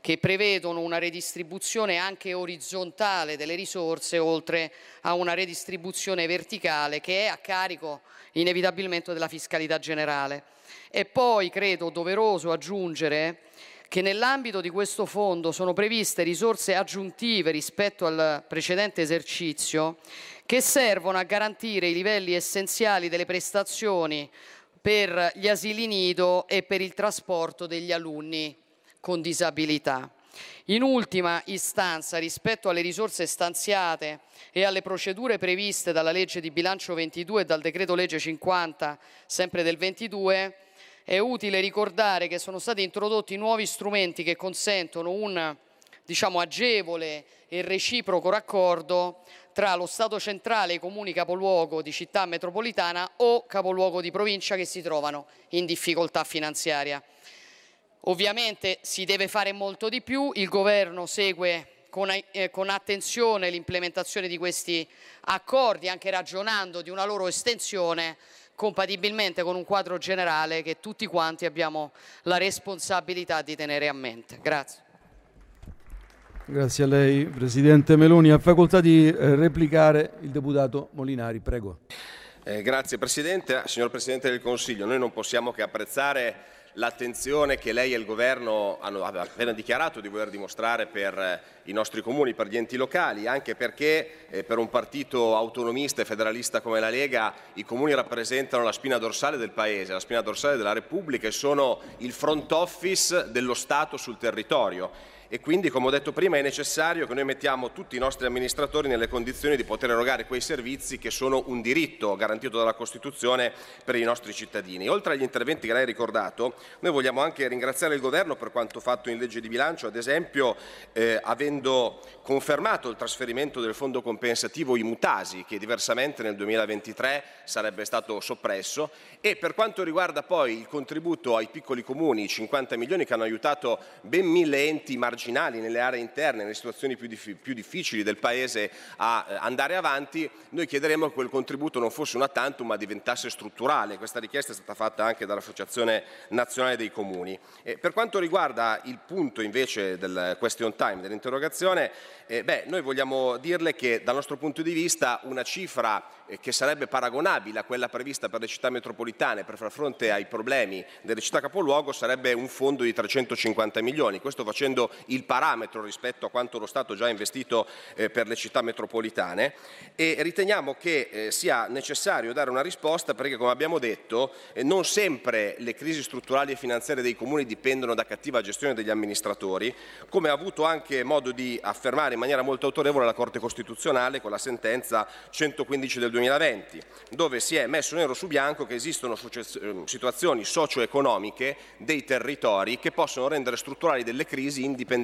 che prevedono una redistribuzione anche orizzontale delle risorse oltre a una redistribuzione verticale che è a carico inevitabilmente della fiscalità generale. E poi credo doveroso aggiungere che nell'ambito di questo fondo sono previste risorse aggiuntive rispetto al precedente esercizio che servono a garantire i livelli essenziali delle prestazioni per gli asili nido e per il trasporto degli alunni con disabilità. In ultima istanza, rispetto alle risorse stanziate e alle procedure previste dalla legge di bilancio 22 e dal decreto legge 50, sempre del 22, è utile ricordare che sono stati introdotti nuovi strumenti che consentono un diciamo, agevole e reciproco raccordo tra lo Stato centrale e i comuni capoluogo di città metropolitana o capoluogo di provincia che si trovano in difficoltà finanziaria. Ovviamente si deve fare molto di più, il governo segue con, eh, con attenzione l'implementazione di questi accordi, anche ragionando di una loro estensione compatibilmente con un quadro generale che tutti quanti abbiamo la responsabilità di tenere a mente. Grazie. Grazie a lei, Presidente Meloni. Ha facoltà di eh, replicare il deputato Molinari, prego. Eh, grazie Presidente. Signor Presidente del Consiglio, noi non possiamo che apprezzare l'attenzione che lei e il Governo hanno appena dichiarato di voler dimostrare per eh, i nostri comuni, per gli enti locali, anche perché eh, per un partito autonomista e federalista come la Lega i comuni rappresentano la spina dorsale del Paese, la spina dorsale della Repubblica e sono il front office dello Stato sul territorio e quindi, come ho detto prima, è necessario che noi mettiamo tutti i nostri amministratori nelle condizioni di poter erogare quei servizi che sono un diritto garantito dalla Costituzione per i nostri cittadini. Oltre agli interventi che lei ha ricordato, noi vogliamo anche ringraziare il Governo per quanto fatto in legge di bilancio, ad esempio eh, avendo confermato il trasferimento del fondo compensativo Imutasi, che diversamente nel 2023 sarebbe stato soppresso, e per quanto riguarda poi il contributo ai piccoli comuni, i 50 milioni che hanno aiutato ben mille enti marginali nelle aree interne, nelle situazioni più, dif- più difficili del Paese a eh, andare avanti, noi chiederemo che quel contributo non fosse una tantum ma diventasse strutturale. Questa richiesta è stata fatta anche dall'Associazione Nazionale dei Comuni. E per quanto riguarda il punto invece del question time, dell'interrogazione, eh, beh, noi vogliamo dirle che dal nostro punto di vista una cifra eh, che sarebbe paragonabile a quella prevista per le città metropolitane per far fronte ai problemi delle città capoluogo sarebbe un fondo di 350 milioni, questo facendo il parametro rispetto a quanto lo Stato già ha investito eh, per le città metropolitane e riteniamo che eh, sia necessario dare una risposta perché come abbiamo detto eh, non sempre le crisi strutturali e finanziarie dei comuni dipendono da cattiva gestione degli amministratori, come ha avuto anche modo di affermare in maniera molto autorevole la Corte Costituzionale con la sentenza 115 del 2020, dove si è messo nero su bianco che esistono ehm, situazioni socio-economiche dei territori che possono rendere strutturali delle crisi indipendentemente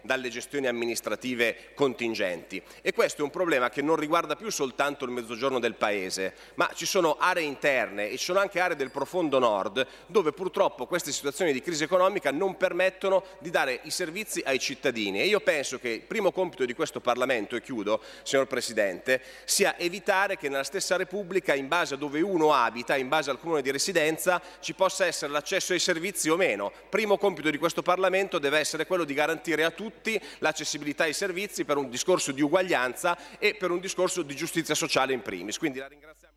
dalle gestioni amministrative contingenti. E questo è un problema che non riguarda più soltanto il mezzogiorno del Paese, ma ci sono aree interne e ci sono anche aree del profondo nord dove purtroppo queste situazioni di crisi economica non permettono di dare i servizi ai cittadini. E io penso che il primo compito di questo Parlamento, e chiudo, signor Presidente, sia evitare che nella stessa Repubblica, in base a dove uno abita, in base al comune di residenza, ci possa essere l'accesso ai servizi o meno. Primo compito di questo Parlamento deve essere quello di garantire a tutti l'accessibilità ai servizi per un discorso di uguaglianza e per un discorso di giustizia sociale in primis. Quindi la ringraziamo.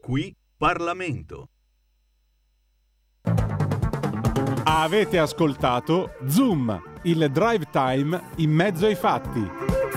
Qui Parlamento. Avete ascoltato Zoom, il drive time in mezzo ai fatti.